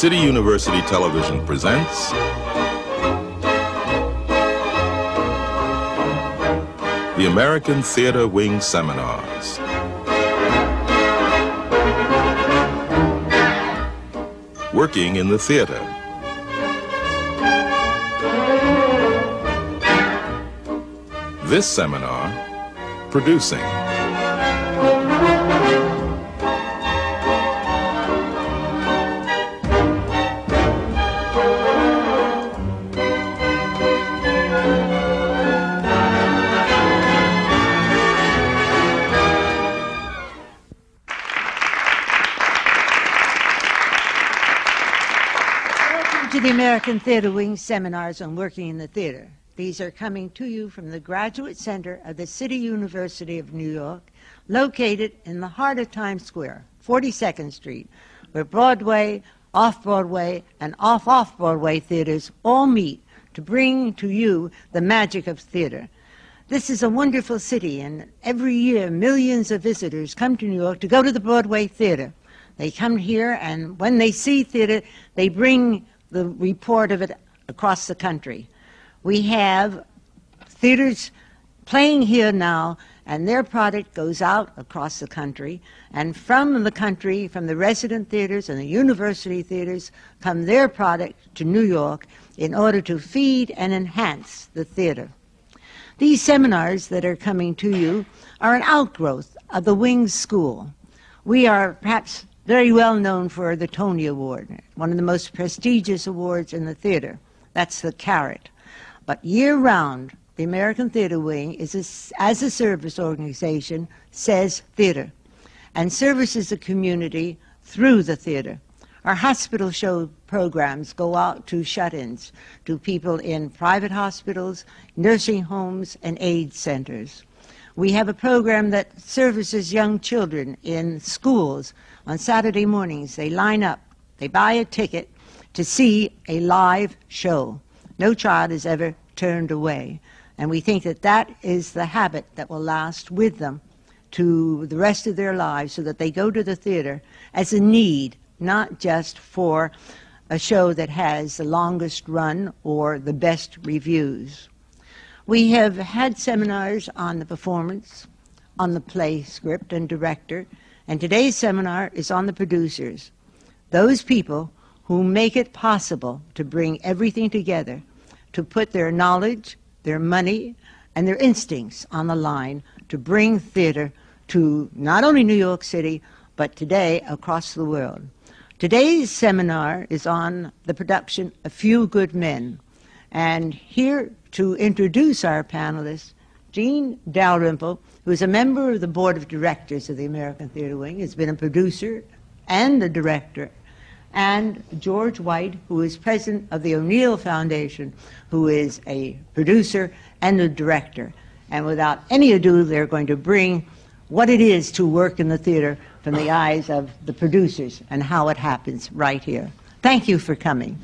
City University Television presents the American Theater Wing Seminars. Working in the theater. This seminar, producing. American Theater Wing seminars on working in the theater. These are coming to you from the Graduate Center of the City University of New York, located in the heart of Times Square, 42nd Street, where Broadway, off Broadway, and off off Broadway theaters all meet to bring to you the magic of theater. This is a wonderful city, and every year millions of visitors come to New York to go to the Broadway Theater. They come here, and when they see theater, they bring the report of it across the country. We have theaters playing here now, and their product goes out across the country. And from the country, from the resident theaters and the university theaters, come their product to New York in order to feed and enhance the theater. These seminars that are coming to you are an outgrowth of the Wings School. We are perhaps very well known for the Tony Award, one of the most prestigious awards in the theater. That's the Carrot. But year round, the American Theater Wing is a, as a service organization says theater and services the community through the theater. Our hospital show programs go out to shut-ins, to people in private hospitals, nursing homes, and aid centers. We have a program that services young children in schools. On Saturday mornings, they line up, they buy a ticket to see a live show. No child is ever turned away. And we think that that is the habit that will last with them to the rest of their lives so that they go to the theater as a need, not just for a show that has the longest run or the best reviews. We have had seminars on the performance, on the play script and director, and today's seminar is on the producers, those people who make it possible to bring everything together, to put their knowledge, their money, and their instincts on the line to bring theater to not only New York City, but today across the world. Today's seminar is on the production A Few Good Men. And here to introduce our panelists, Jean Dalrymple, who is a member of the board of directors of the American Theater Wing, has been a producer and a director, and George White, who is president of the O'Neill Foundation, who is a producer and a director. And without any ado, they're going to bring what it is to work in the theater from the eyes of the producers and how it happens right here. Thank you for coming.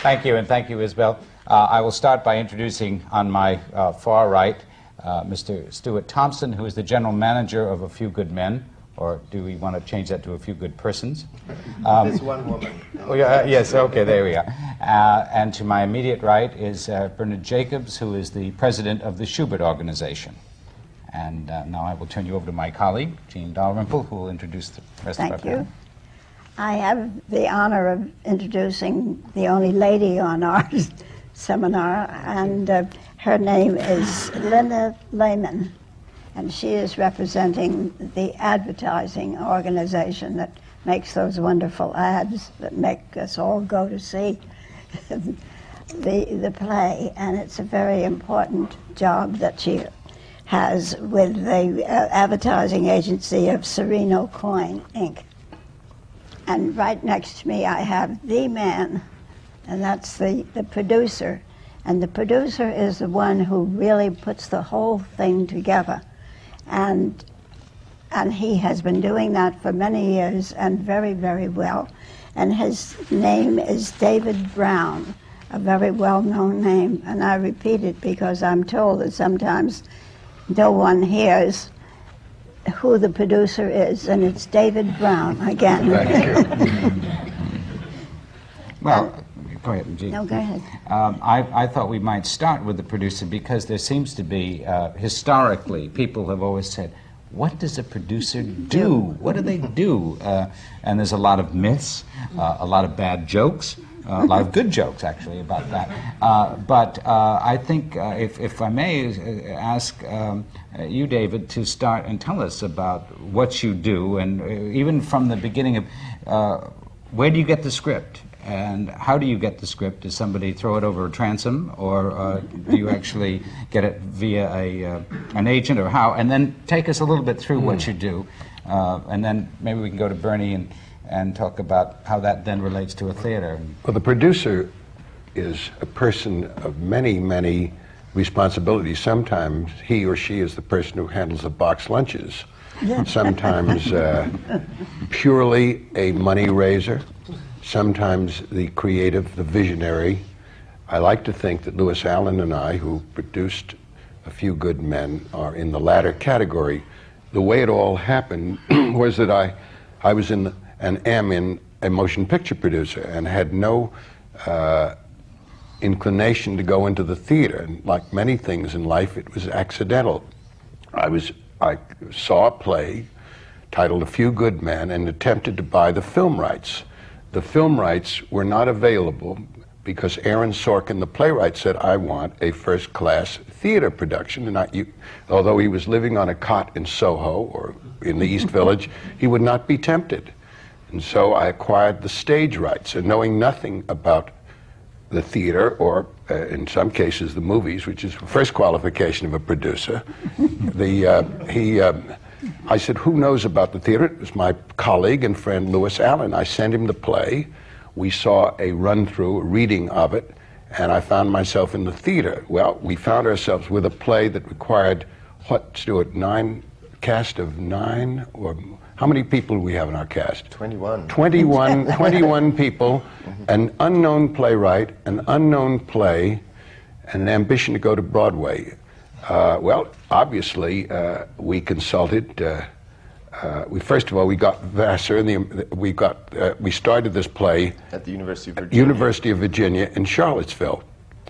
Thank you, and thank you, Isabel. Uh, I will start by introducing on my uh, far right uh, Mr. Stuart Thompson, who is the general manager of A Few Good Men, or do we want to change that to A Few Good Persons? Um, There's one woman. Oh, yeah, yes, okay, there we are. Uh, and to my immediate right is uh, Bernard Jacobs, who is the president of the Shubert Organization. And uh, now I will turn you over to my colleague, Jean Dalrymple, who will introduce the rest Thank of our you. I have the honor of introducing the only lady on our seminar, and uh, her name is Linda Lehman, and she is representing the advertising organization that makes those wonderful ads that make us all go to see the, the play, and it's a very important job that she has with the uh, advertising agency of Serino Coyne, Inc. And right next to me, I have the man, and that's the, the producer. And the producer is the one who really puts the whole thing together. And, and he has been doing that for many years and very, very well. And his name is David Brown, a very well known name. And I repeat it because I'm told that sometimes no one hears who the producer is, and it's David Brown again. Thank you. Well, go ahead, Jean. No, go ahead. Um, I, I thought we might start with the producer because there seems to be, uh, historically, people have always said, what does a producer do? What do they do? Uh, and there's a lot of myths, uh, a lot of bad jokes, a lot of good jokes, actually, about that. Uh, but uh, I think, uh, if, if I may ask um, you, David, to start and tell us about what you do, and uh, even from the beginning of uh, where do you get the script? And how do you get the script? Does somebody throw it over a transom, or uh, do you actually get it via a, uh, an agent, or how? And then take us a little bit through what you do, uh, and then maybe we can go to Bernie and, and talk about how that then relates to a theater. Well, the producer is a person of many, many responsibilities. Sometimes he or she is the person who handles the box lunches. Sometimes uh, purely a money raiser. Sometimes the creative, the visionary. I like to think that Lewis Allen and I, who produced A Few Good Men, are in the latter category. The way it all happened was that I, I was in and am in a motion picture producer and had no uh, inclination to go into the theater. And like many things in life, it was accidental. I was I saw a play titled A Few Good Men and attempted to buy the film rights. The film rights were not available because Aaron Sorkin, the playwright, said, I want a first class theater production. And I, you, although he was living on a cot in Soho or in the East Village, he would not be tempted. And so I acquired the stage rights. And knowing nothing about the theater, or uh, in some cases the movies, which is the first qualification of a producer. the, uh, he, um, I said, Who knows about the theater? It was my colleague and friend Lewis Allen. I sent him the play. We saw a run through, a reading of it, and I found myself in the theater. Well, we found ourselves with a play that required, what, Stuart, nine, cast of nine? Or how many people do we have in our cast? 21. 21, 21 people, an unknown playwright, an unknown play, and an ambition to go to Broadway. Uh, well, obviously, uh, we consulted. Uh, uh, we first of all we got Vassar, and the, we got uh, we started this play At the University of Virginia. University of Virginia in Charlottesville.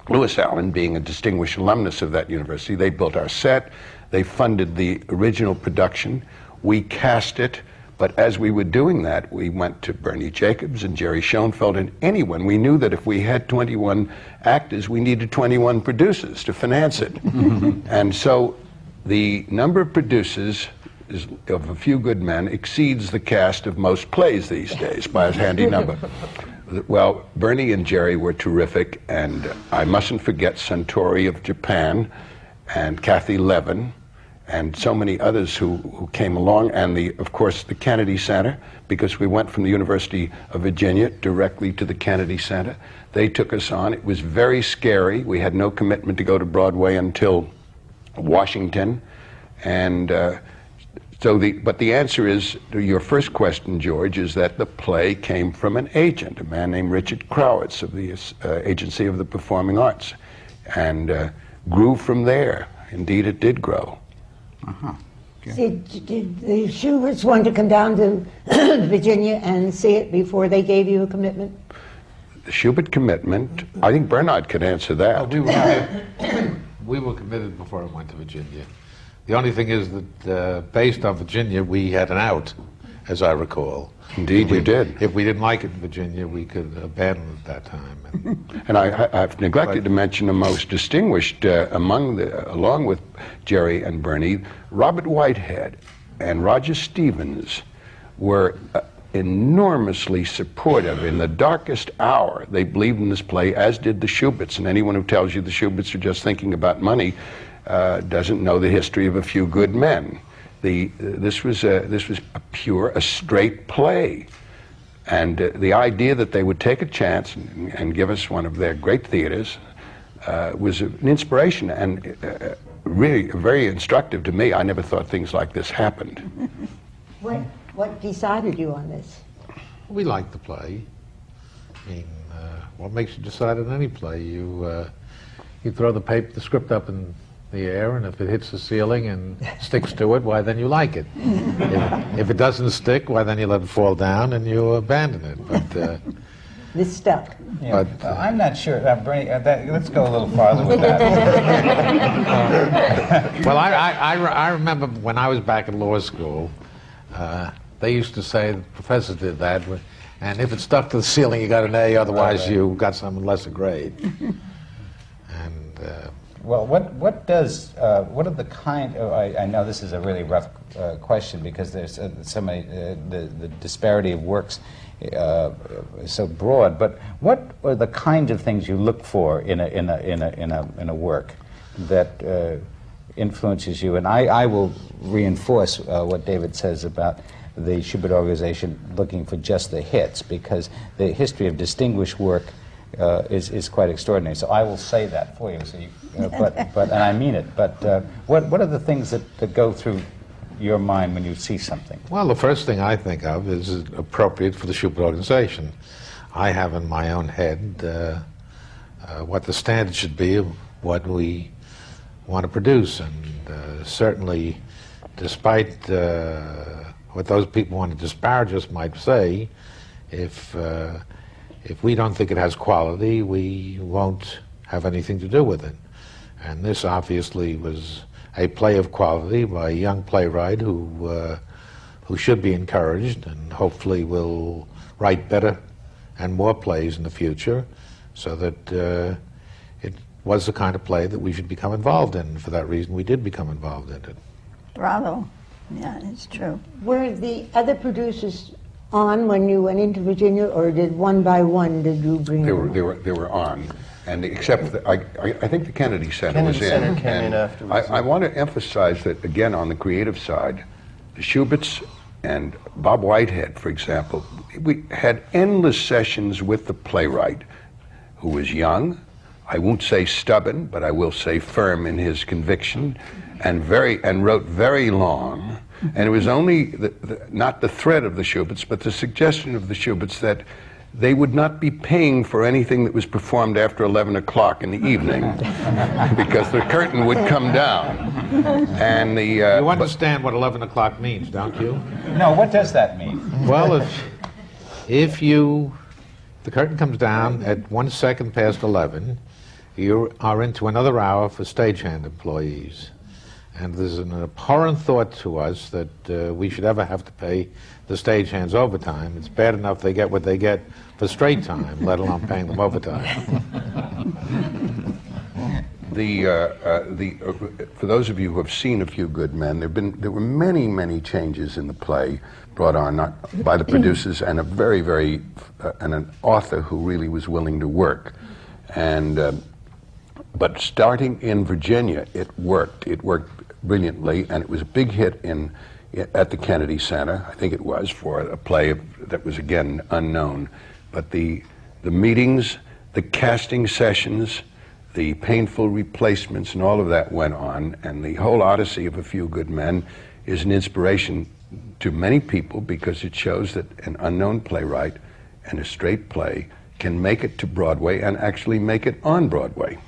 Lewis Allen, being a distinguished alumnus of that university, they built our set, they funded the original production, we cast it, but as we were doing that, we went to Bernie Jacobs and Jerry Schoenfeld and anyone. We knew that if we had 21 actors, we needed 21 producers to finance it. and so the number of producers is, of A Few Good Men exceeds the cast of most plays these days by a handy number. Well, Bernie and Jerry were terrific, and I mustn't forget Suntory of Japan and Kathy Levin and so many others who, who came along, and the, of course the Kennedy Center, because we went from the University of Virginia directly to the Kennedy Center. They took us on. It was very scary. We had no commitment to go to Broadway until Washington, and uh, so the. But the answer is to your first question, George, is that the play came from an agent, a man named Richard Crowitz of the uh, Agency of the Performing Arts, and uh, grew from there. Indeed, it did grow. Did, did the Shuberts want to come down to Virginia and see it before they gave you a commitment? The Shubert commitment, I think Bernard could answer that. we, were, we were committed before I went to Virginia. The only thing is that, uh, based on Virginia, we had an out, as I recall. Indeed, If we- you did. If we didn't like it in Virginia, we could abandon it at that time. And And I, I've neglected to mention the most distinguished uh, among the, along with Jerry and Bernie, Robert Whitehead and Roger Stevens were uh, enormously supportive in the darkest hour. They believed in this play, as did the Shuberts. And anyone who tells you the Shuberts are just thinking about money uh, doesn't know the history of a few good men. The, this, was a, this was a pure, a straight play. And uh, the idea that they would take a chance and, and give us one of their great theaters uh, was an inspiration and uh, really very instructive to me. I never thought things like this happened. What, what decided you on this? we liked the play. I mean, uh, what makes you decide on any play? You, uh, you throw the paper, the script up, and the air, and if it hits the ceiling and sticks to it, why then you like it. if, if it doesn't stick, why then you let it fall down and you abandon it. But uh, This stuck. Yeah, But, uh, I'm not sure. Uh, Bernie, uh, that, let's go a little farther with that. well, I, I, I, re- I remember when I was back in law school, uh, they used to say the professors did that, and if it stuck to the ceiling, you got an A. Otherwise, right. you got some lesser grade. and uh, Well, what, what does, uh, what are the kind, oh, I, I know this is a really rough uh, question because there's uh, so many, uh, the, the disparity of works uh, is so broad, but what are the kinds of things you look for in a, in a, in a, in a, in a work that uh, influences you? And I, I will reinforce uh, what David says about the Shubert organization looking for just the hits because the history of distinguished work uh, is, is quite extraordinary. So I will say that for you. So you uh, but, but, and I mean it. But uh, what, what are the things that, that go through your mind when you see something? Well, the first thing I think of is appropriate for the Shubert organization. I have in my own head uh, uh, what the standard should be of what we want to produce, and uh, certainly, despite uh, what those people want to disparage us might say, if uh, if we don't think it has quality, we won't have anything to do with it. And this obviously was a play of quality by a young playwright who, uh, who should be encouraged and hopefully will write better and more plays in the future so that uh, it was the kind of play that we should become involved in. For that reason, we did become involved in it. Bravo. Yeah, it's true. Were the other producers on when you went into Virginia, or did one by one did you bring They them? were, they were, they were on, and except that I, I, I think the Kennedy Center was Kennedy in. Center came in and afterwards. I, I want to emphasize that again on the creative side, the Shuberts and Bob Whitehead, for example, we had endless sessions with the playwright, who was young. I won't say stubborn, but I will say firm in his conviction, and very and wrote very long. And it was only the, the, not the threat of the Shuberts, but the suggestion of the Shuberts that they would not be paying for anything that was performed after 11 o'clock in the evening because the curtain would come down. And the. Uh, You but- understand what 11 o'clock means, don't you? No, what does that mean? Well, if, if you, the curtain comes down at one second past 11, you are into another hour for stagehand employees. And there's an abhorrent thought to us that uh, we should ever have to pay the stagehands overtime. It's bad enough they get what they get for straight time, let alone paying them overtime. The, uh, uh, the, uh, for those of you who have seen A Few Good Men, there, been, there were many, many changes in the play brought on not by the producers and a very, very, uh, and an author who really was willing to work. And, uh, but starting in Virginia, it worked. It worked brilliantly, and it was a big hit in, at the Kennedy Center, I think it was, for a play that was, again, unknown. But the, the meetings, the casting sessions, the painful replacements and all of that went on, and the whole odyssey of A Few Good Men is an inspiration to many people because it shows that an unknown playwright and a straight play can make it to Broadway and actually make it on Broadway.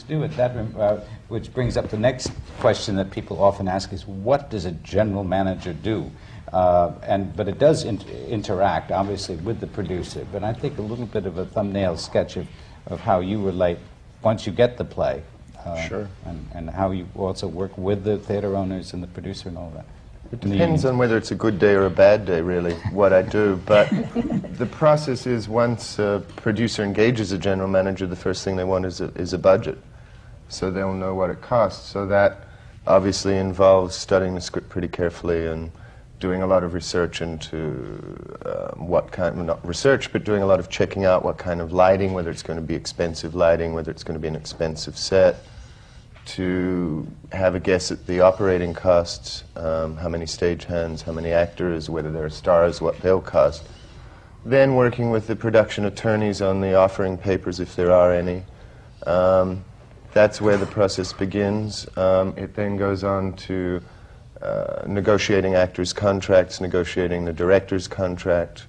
Stuart, that, uh, which brings up the next question that people often ask is, what does a general manager do? Uh, and, but it does in- interact, obviously, with the producer. But I think a little bit of a thumbnail sketch of, of how you relate once you get the play. uh, Sure. And, and how you also work with the theater owners and the producer and all that. It depends on whether it's a good day or a bad day, really, what I do. But the process is once a producer engages a general manager, the first thing they want is a, is a budget. So they'll know what it costs. So that obviously involves studying the script pretty carefully and doing a lot of research into um, what kind, well, not research, but doing a lot of checking out what kind of lighting, whether it's going to be expensive lighting, whether it's going to be an expensive set to have a guess at the operating costs, um, how many stagehands, how many actors, whether they're stars, what they'll cost. Then working with the production attorneys on the offering papers, if there are any. Um, that's where the process begins. Um, it then goes on to uh, negotiating actors' contracts, negotiating the director's contract,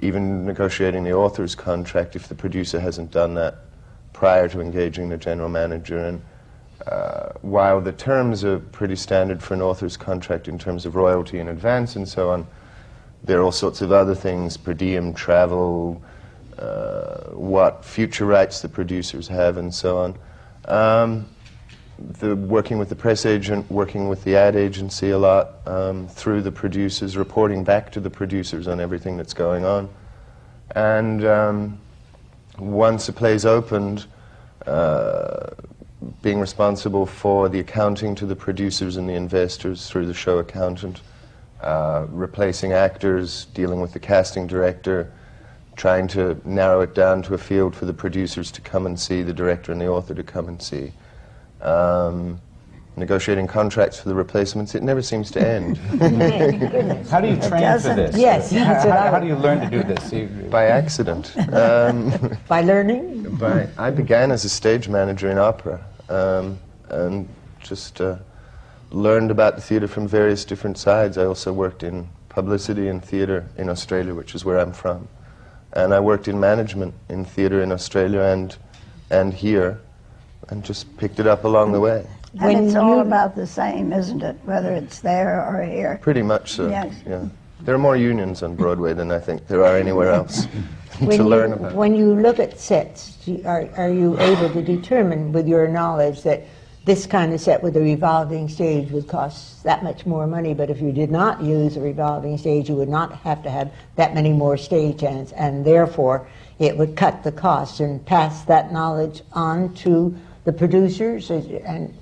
even negotiating the author's contract if the producer hasn't done that prior to engaging the general manager. And uh, while the terms are pretty standard for an author's contract in terms of royalty in advance and so on, there are all sorts of other things, per diem, travel, uh, what future rights the producers have, and so on. Um, the working with the press agent, working with the ad agency a lot, um, through the producers, reporting back to the producers on everything that's going on. And um, once a play's opened, uh, being responsible for the accounting to the producers and the investors through the show accountant, uh, replacing actors, dealing with the casting director, trying to narrow it down to a field for the producers to come and see, the director and the author to come and see. Um, negotiating contracts for the replacements, it never seems to end. How do you train for this? Yes, How, that's what I how, how do you learn to do this? You- By accident. Um, By learning? by, I began as a stage manager in opera um, and just uh, learned about the theatre from various different sides. I also worked in publicity and theatre in Australia, which is where I'm from. And I worked in management in theatre in Australia and, and here, and just picked it up along the way. And When it's all about the same, isn't it? Whether it's there or here. Pretty much so. Yes. Yeah. There are more unions on Broadway than I think there are anywhere else When to you, learn about. When you look at sets, are, are you able to determine with your knowledge that this kind of set with a revolving stage would cost that much more money, but if you did not use a revolving stage, you would not have to have that many more stagehands, and therefore it would cut the cost and pass that knowledge on to the producers? And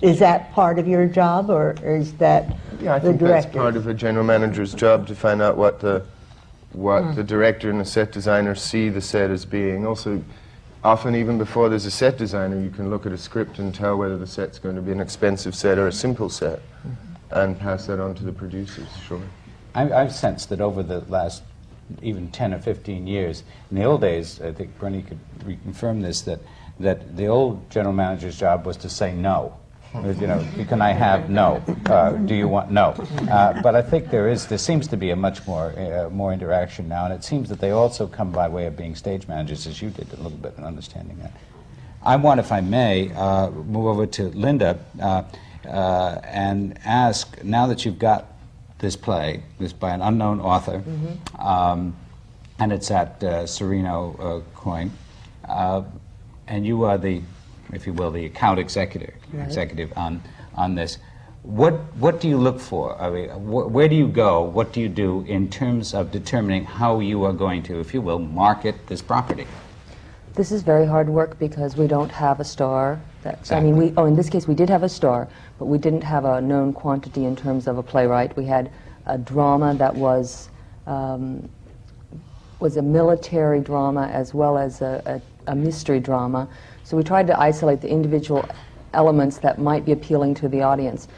is that part of your job, or is that Yeah, I the think director? that's part of a general manager's job to find out what the what hmm. the director and the set designer see the set as being. Also, often even before there's a set designer, you can look at a script and tell whether the set's going to be an expensive set or a simple set, and pass that on to the producers. Sure. I, I've sensed that over the last even 10 or 15 years, in the old days, I think Bernie could reconfirm this, that, that the old general manager's job was to say no. You know, can I have no? Uh, do you want no? Uh, but I think there is, there seems to be a much more, uh, more interaction now, and it seems that they also come by way of being stage managers, as you did a little bit in understanding that. I want, if I may, uh, move over to Linda uh, uh, and ask now that you've got this play, this by an unknown author, um, and it's at uh, Serino uh, Coyne, uh, and you are the, if you will, the account executive, executive on on this. What what do you look for? I mean, wh- where do you go? What do you do in terms of determining how you are going to, if you will, market this property? This is very hard work because we don't have a star. That, I mean, we, oh, in this case, we did have a star, but we didn't have a known quantity in terms of a playwright. We had a drama that was, um, was a military drama as well as a, a, a mystery drama. So we tried to isolate the individual elements that might be appealing to the audience.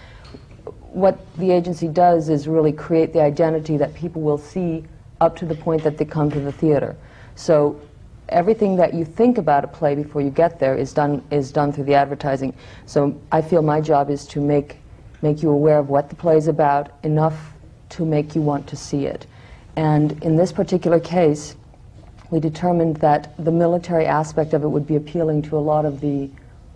What the agency does is really create the identity that people will see up to the point that they come to the theater. So everything that you think about a play before you get there is done is done through the advertising. So I feel my job is to make make you aware of what the play is about enough to make you want to see it. And in this particular case, we determined that the military aspect of it would be appealing to a lot of the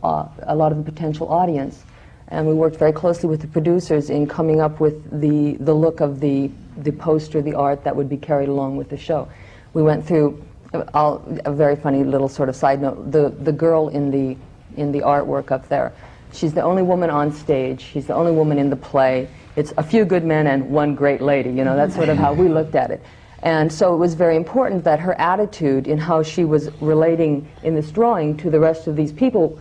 uh, a lot of the potential audience. And we worked very closely with the producers in coming up with the, the look of the, the poster, the art that would be carried along with the show. We went through a very funny little sort of side note. The, the girl in the, in the artwork up there, she's the only woman on stage. She's the only woman in the play. It's a few good men and one great lady. You know, that's sort of how we looked at it. And so it was very important that her attitude in how she was relating in this drawing to the rest of these people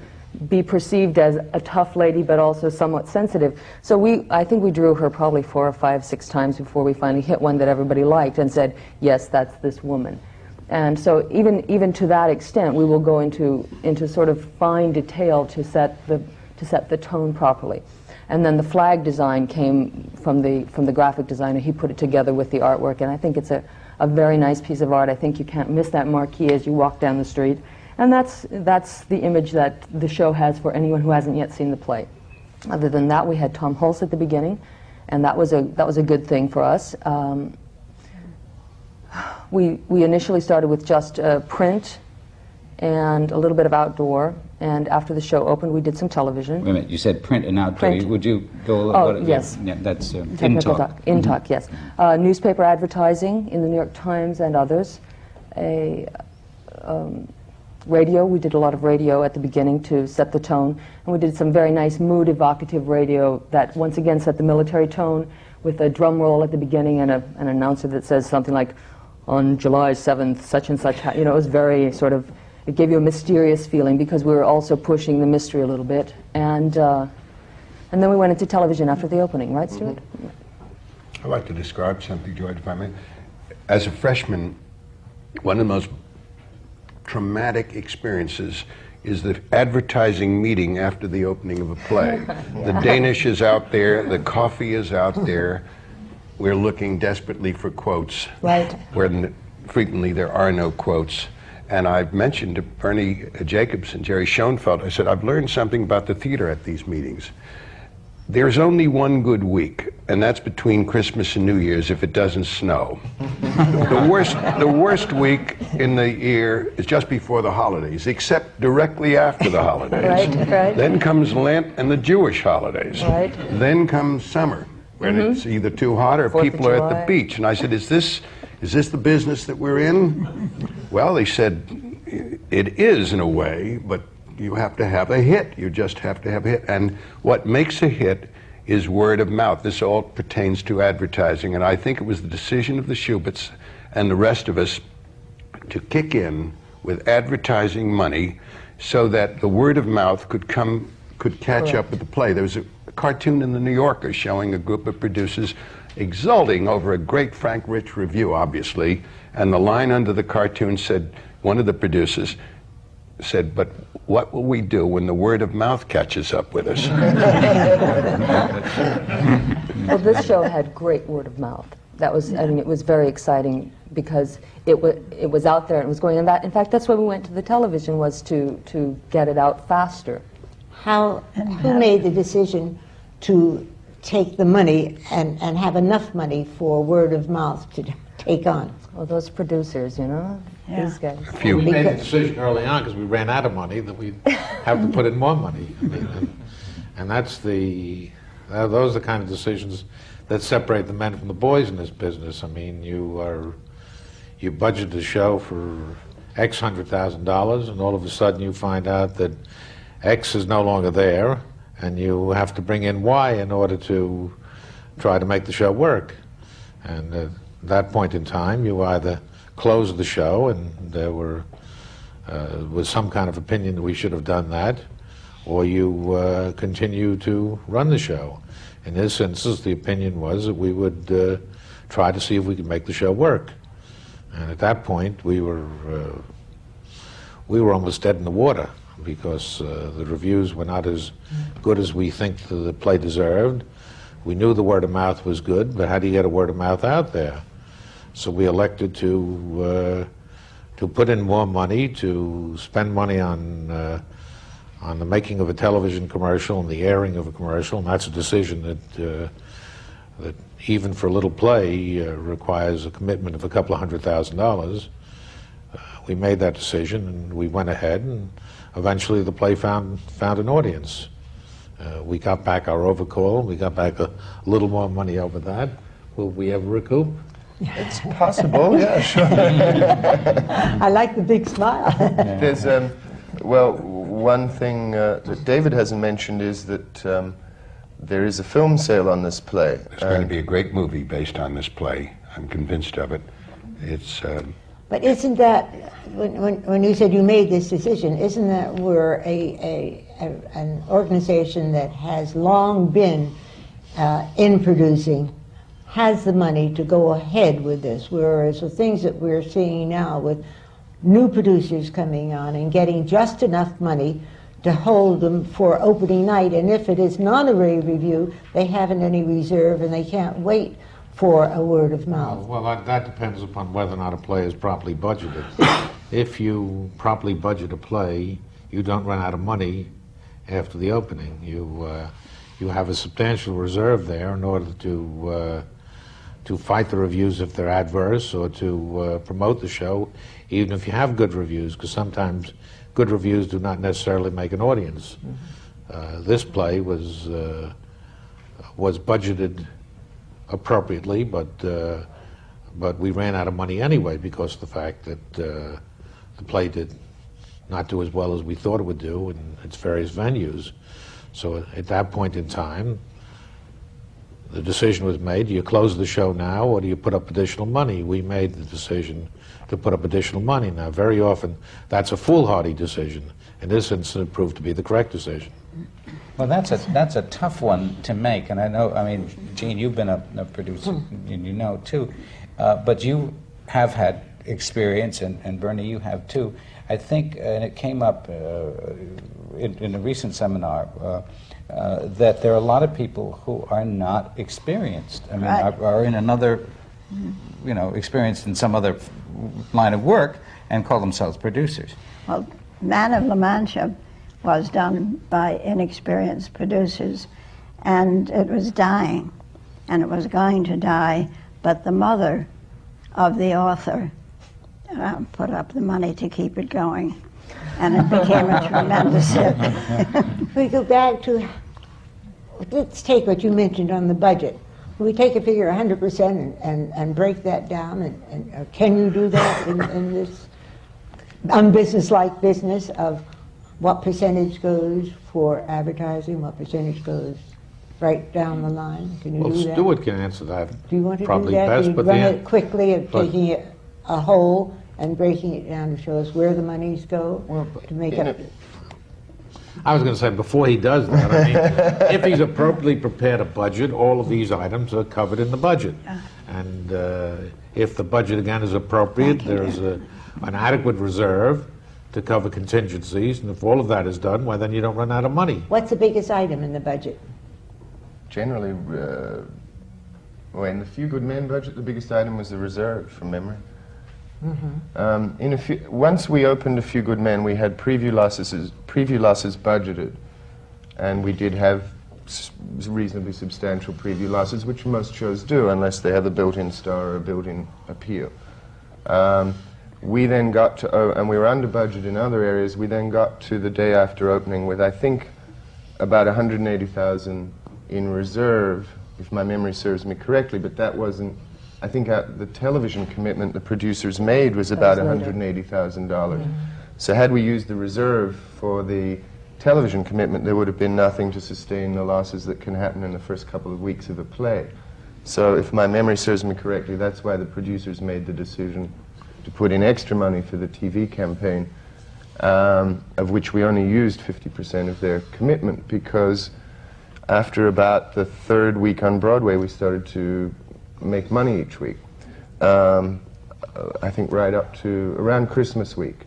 be perceived as a tough lady but also somewhat sensitive. So we I think we drew her probably four or five, six times before we finally hit one that everybody liked and said, yes, that's this woman. And so even even to that extent we will go into into sort of fine detail to set the to set the tone properly. And then the flag design came from the from the graphic designer. He put it together with the artwork and I think it's a, a very nice piece of art. I think you can't miss that marquee as you walk down the street. And that's, that's the image that the show has for anyone who hasn't yet seen the play. Other than that, we had Tom Hulce at the beginning, and that was a, that was a good thing for us. Um, we, we initially started with just uh, print and a little bit of outdoor, And after the show opened, we did some television. Wait a minute, you said print and outdoor. Print. Would you go a little Oh, what- yes. Yeah, that's uh, in Technical talk. In talk, yes. Uh, newspaper advertising in the New York Times and others. A um, radio, we did a lot of radio at the beginning to set the tone. And we did some very nice mood evocative radio that once again set the military tone with a drum roll at the beginning and a, an announcer that says something like, on July 7th, such and such. You know, it was very sort of, it gave you a mysterious feeling because we were also pushing the mystery a little bit. And, uh, and then we went into television after the opening, right, Stuart? I'd like to describe something, George, if I may. As a freshman, one of the most traumatic experiences is the advertising meeting after the opening of a play. The Danish is out there, the coffee is out there. We're looking desperately for quotes. Right. Where n- frequently there are no quotes. And I've mentioned to Bernie Jacobs and Jerry Schoenfeld, I said, I've learned something about the theater at these meetings. There's only one good week, and that's between Christmas and New Year's if it doesn't snow. the worst the worst week in the year is just before the holidays, except directly after the holidays. Right, right. Then comes Lent and the Jewish holidays. Right. Then comes summer, when it's either too hot or Mm-hmm. Fourth people are at the beach. And I said, Is this is this the business that we're in? Well, they said it is in a way, but you have to have a hit. You just have to have a hit. And what makes a hit is word of mouth. This all pertains to advertising. And I think it was the decision of the Shuberts and the rest of us to kick in with advertising money so that the word of mouth could come could catch up with the play. There was a cartoon in the New Yorker showing a group of producers exulting over a great Frank Rich review, obviously, and the line under the cartoon said, one of the producers said, but what will we do when the word of mouth catches up with us? Well, this show had great word of mouth. That was, I mean, it was very exciting because it was it was out there and it was going. And that, in fact, that's why we went to the television was to to get it out faster. How, who made the decision to take the money and, and have enough money for word of mouth to take on? Well, those producers, you know, these guys. few. We made the decision early on because we ran out of money that we'd have to put in more money. I mean, and, and that's the, uh, those are the kind of decisions that separate the men from the boys in this business. I mean, you are, you budget the show for X hundred thousand dollars, and all of a sudden you find out that X is no longer there, and you have to bring in Y in order to try to make the show work. And at that point in time, you either closed the show, and there were uh, was some kind of opinion that we should have done that, or you uh, continue to run the show. In this instance, the opinion was that we would uh, try to see if we could make the show work. And at that point, we were uh, we were almost dead in the water because uh, the reviews were not as good as we think the, the play deserved. We knew the word of mouth was good, but how do you get a word of mouth out there? So we elected to uh, to put in more money, to spend money on uh, on the making of a television commercial and the airing of a commercial, and that's a decision that uh, that even for a little play requires a commitment of a couple of hundred thousand dollars. We made that decision, and we went ahead, and eventually the play found found an audience. Uh, we got back our overcall. We got back a little more money over that. Will we ever recoup? It's possible, yeah, sure. I like the big smile. There's, um, well, one thing uh, that David hasn't mentioned is that um, there is a film sale on this play. It's going to be a great movie based on this play. I'm convinced of it. It's um, But isn't that, when, when, when you said you made this decision, isn't that we're a, a, a, an organization that has long been uh, in producing, has the money to go ahead with this, whereas the things that we're seeing now with new producers coming on and getting just enough money to hold them for opening night, and if it is not a rave review, they haven't any reserve and they can't wait for a word of mouth. Well, that, that depends upon whether or not a play is properly budgeted. if you properly budget a play, you don't run out of money after the opening. You uh, you have a substantial reserve there in order to uh, to fight the reviews if they're adverse or to uh, promote the show, even if you have good reviews, because sometimes good reviews do not necessarily make an audience. Uh, this play was uh, was budgeted appropriately, but uh, but we ran out of money anyway because of the fact that uh, the play did not do as well as we thought it would do in its various venues. So at that point in time, the decision was made, do you close the show now or do you put up additional money? We made the decision to put up additional money. Now, very often, that's a foolhardy decision. In this instance, it proved to be the correct decision. Well, that's a that's a tough one to make, and I know. I mean, Jean, you've been a, a producer, and you know too, uh, but you have had experience, and, and Bernie, you have too. I think, and it came up uh, in, in a recent seminar. Uh, uh, that there are a lot of people who are not experienced. I mean, Right. are, are in another, you know, experienced in some other line of work and call themselves producers. Well, Man of La Mancha was done by inexperienced producers, and it was dying, and it was going to die, but the mother of the author uh, put up the money to keep it going, and it became a tremendous hit. if We go back to, let's take what you mentioned on the budget. We take a figure 100% and, and, and break that down, and, and uh, can you do that in, in this unbusinesslike business of what percentage goes for advertising, what percentage goes right down the line? Can you Well, do that? Stuart can answer that Do you want to probably do that? best, Can you but run the, it quickly of but- taking it a whole and breaking it down to show us where the monies go to make up? it- I was going to say, before he does that, I mean, if he's appropriately prepared a budget, all of these items are covered in the budget. And uh, if the budget, again, is appropriate, there's a, an adequate reserve to cover contingencies, and if all of that is done, well, then you don't run out of money. What's the biggest item in the budget? Generally, uh, well, in the Few Good Men budget, the biggest item was the reserve, from memory. Um, in a few, once we opened A Few Good Men, we had preview losses, preview losses budgeted, and we did have s- reasonably substantial preview losses, which most shows do, unless they have a built-in star or a built-in appeal. Um, we then got to, oh, and we were under budget in other areas. We then got to the day after opening with, I think, about 180,000 in reserve, if my memory serves me correctly. But that wasn't. I think uh, the television commitment the producers made was about $180,000. dollars So had we used the reserve for the television commitment, there would have been nothing to sustain the losses that can happen in the first couple of weeks of a play. So if my memory serves me correctly, that's why the producers made the decision to put in extra money for the TV campaign, um, of which we only used 50% of their commitment because after about the third week on Broadway, we started to make money each week. Um, I think right up to around Christmas week,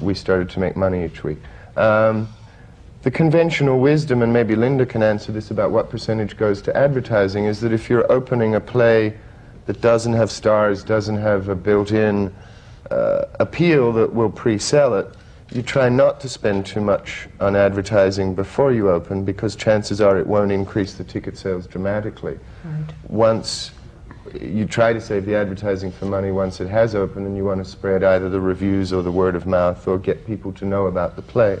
we started to make money each week. Um, the conventional wisdom, and maybe Linda can answer this about what percentage goes to advertising, is that if you're opening a play that doesn't have stars, doesn't have a built in uh, appeal that will pre sell it, you try not to spend too much on advertising before you open because chances are it won't increase the ticket sales dramatically. Once you try to save the advertising for money once it has opened and you want to spread either the reviews or the word of mouth or get people to know about the play.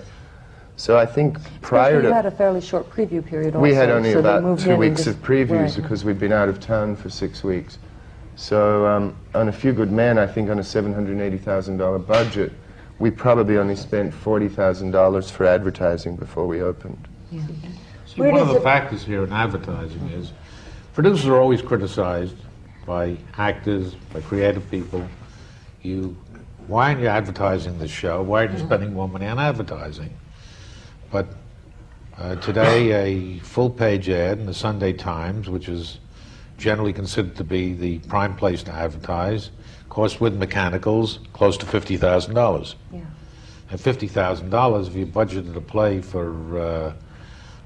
So I think prior we uh, had a fairly short preview period also. we had only so about two weeks of previews right. because we'd been out of town for six weeks. So um, on A Few Good Men, I think on a $780,000 budget, we probably only spent $40,000 for advertising before we opened. See, Where one of the factors here in advertising is producers are always criticized by actors, by creative people. You, why aren't you advertising the show? Why aren't you spending more money on advertising? But uh, today, a full-page ad in the Sunday Times, which is generally considered to be the prime place to advertise, costs with mechanicals close to fifty thousand dollars. Yeah. At fifty thousand dollars, if you budgeted a play for, uh,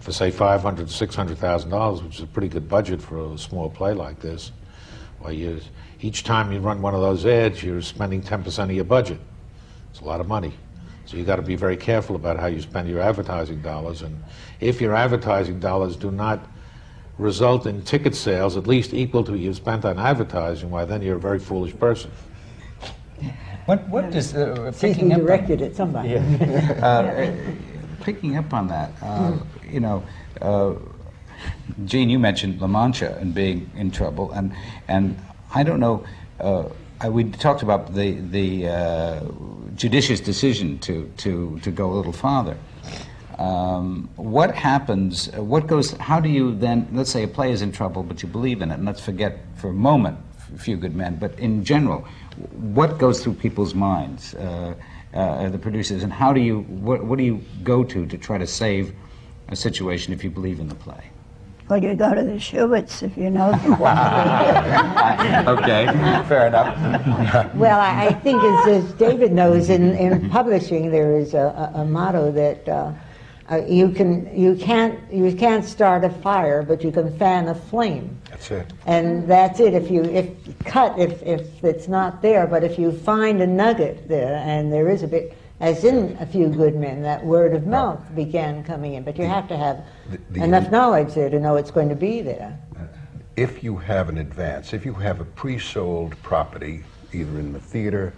for say five hundred, six hundred thousand dollars, which is a pretty good budget for a small play like this, well, you, each time you run one of those ads, you're spending ten percent of your budget. It's a lot of money. So you've got to be very careful about how you spend your advertising dollars. And if your advertising dollars do not result in ticket sales at least equal to what you've spent on advertising, why then you're a very foolish person. What, what does, uh, picking be up on- directed at somebody. uh, picking up on that, uh, you know, uh, Jean, you mentioned La Mancha and being in trouble, and and I don't know. Uh, I, we talked about the the uh, judicious decision to to to go a little farther. Um, what happens? What goes? How do you then? Let's say a play is in trouble, but you believe in it, and let's forget for a moment a few good men. But in general, what goes through people's minds, uh, uh, the producers, and how do you? What, what do you go to to try to save a situation if you believe in the play? Well, you go to the Shuberts if you know them. okay, fair enough. Well, I, I think as, as David knows, in, in publishing there is a, a, a motto that uh, uh, you can you can't you can't start a fire, but you can fan a flame. That's it. And that's it. If you if cut if if it's not there, but if you find a nugget there, and there is a bit, as in a few good men, that word of mouth began coming in. But you have to have the- the- enough knowledge there to know it's going to be there. if you have an advance, if you have a pre-sold property, either in the theater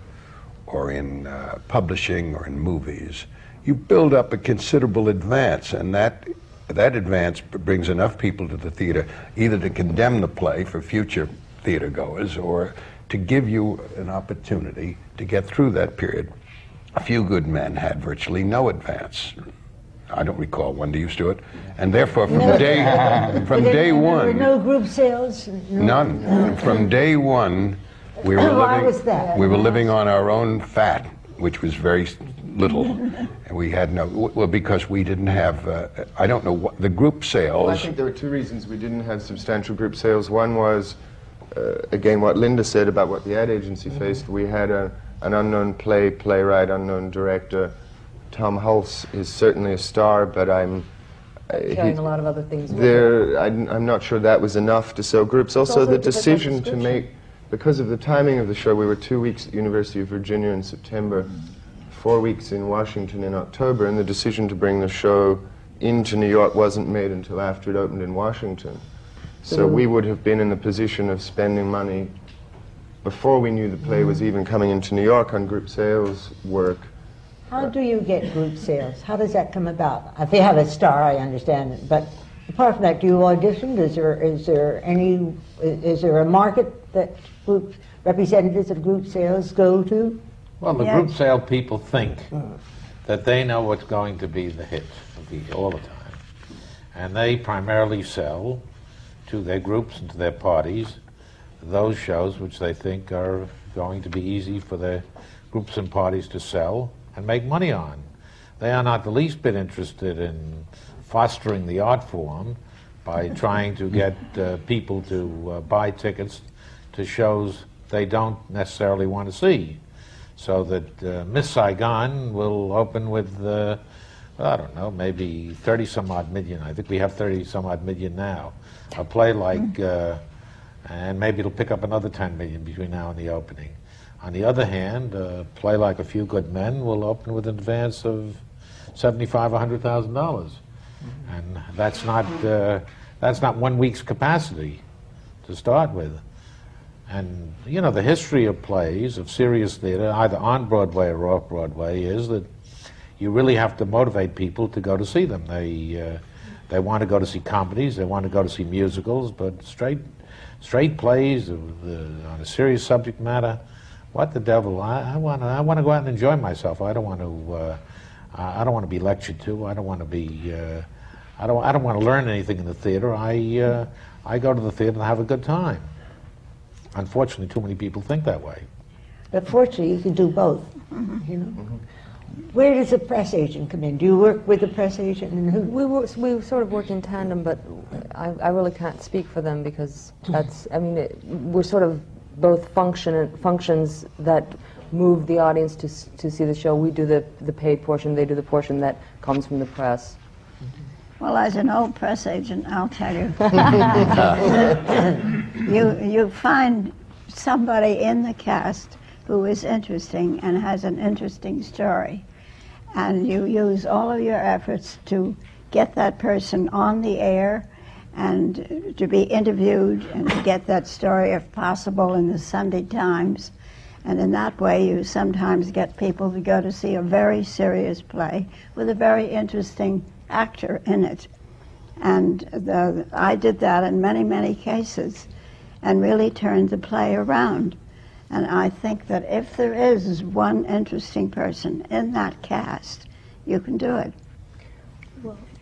or in uh, publishing or in movies, you build up a considerable advance, and that that advance brings enough people to the theater either to condemn the play for future theater goers or to give you an opportunity to get through that period. A few good men had virtually no advance. I don't recall one. Do you, Stuart? And therefore, from day from There- day there one, were no group sales. no- None. From day one, we were Why living. was that? We were living on our own fat, which was very little, and we had no. Well, because we didn't have. Uh, I don't know what the group sales. Well, I think there were two reasons we didn't have substantial group sales. One was, uh, again, what Linda said about what the ad agency faced. We had a, an unknown play, playwright, unknown director. Tom Hulce is certainly a star, but I'm. uh, Carrying he- a lot of other things there, I'm, I'm not sure that was enough to sell groups. Also, also the decision to make, because of the timing of the show, we were two weeks at the University of Virginia in September, four weeks in Washington in October, and the decision to bring the show into New York wasn't made until after it opened in Washington. So we would have been in the position of spending money before we knew the play was even coming into New York on group sales work. How do you get group sales? How does that come about? If you have a star, I understand it, but apart from that, do you audition? Is there is there any is there a market that group representatives of group sales go to? Well, the Yes. group sale people think uh. that they know what's going to be the hit of the, all the time. And they primarily sell to their groups and to their parties those shows which they think are going to be easy for their groups and parties to sell and make money on. They are not the least bit interested in fostering the art form by trying to get uh, people to uh, buy tickets to shows they don't necessarily want to see. So that uh, Miss Saigon will open with, uh, I don't know, maybe 30 some odd million. I think we have 30 some odd million now. A play like, uh, and maybe it'll pick up another 10 million between now and the opening. On the other hand, a play like A Few Good Men will open with an advance of 75, 100,000 dollars, and that's not uh, that's not one week's capacity to start with. And you know the history of plays of serious theater, either on Broadway or off Broadway, is that you really have to motivate people to go to see them. They uh, they want to go to see comedies, they want to go to see musicals, but straight straight plays of, uh, on a serious subject matter. What the devil? I, I want to I want to go out and enjoy myself. I don't want to uh, I I don't want to be lectured to. I don't want to be uh, I don't I don't want to learn anything in the theater. I uh, I go to the theater and have a good time. Unfortunately, too many people think that way. But fortunately, you can do both. You know. Where does the press agent come in? Do you work with the press agent, and who? We, wor- we sort of work in tandem, but I, I really can't speak for them because that's, I mean, it, we're sort of both function, functions that move the audience to, to see the show. We do the, the paid portion, they do the portion that comes from the press. Well, as an old press agent, I'll tell you. you, you find somebody in the cast who is interesting and has an interesting story. And you use all of your efforts to get that person on the air and to be interviewed and to get that story, if possible, in the Sunday Times. And in that way, you sometimes get people to go to see a very serious play with a very interesting actor in it. And the, I did that in many, many cases and really turned the play around. And I think that if there is one interesting person in that cast, you can do it.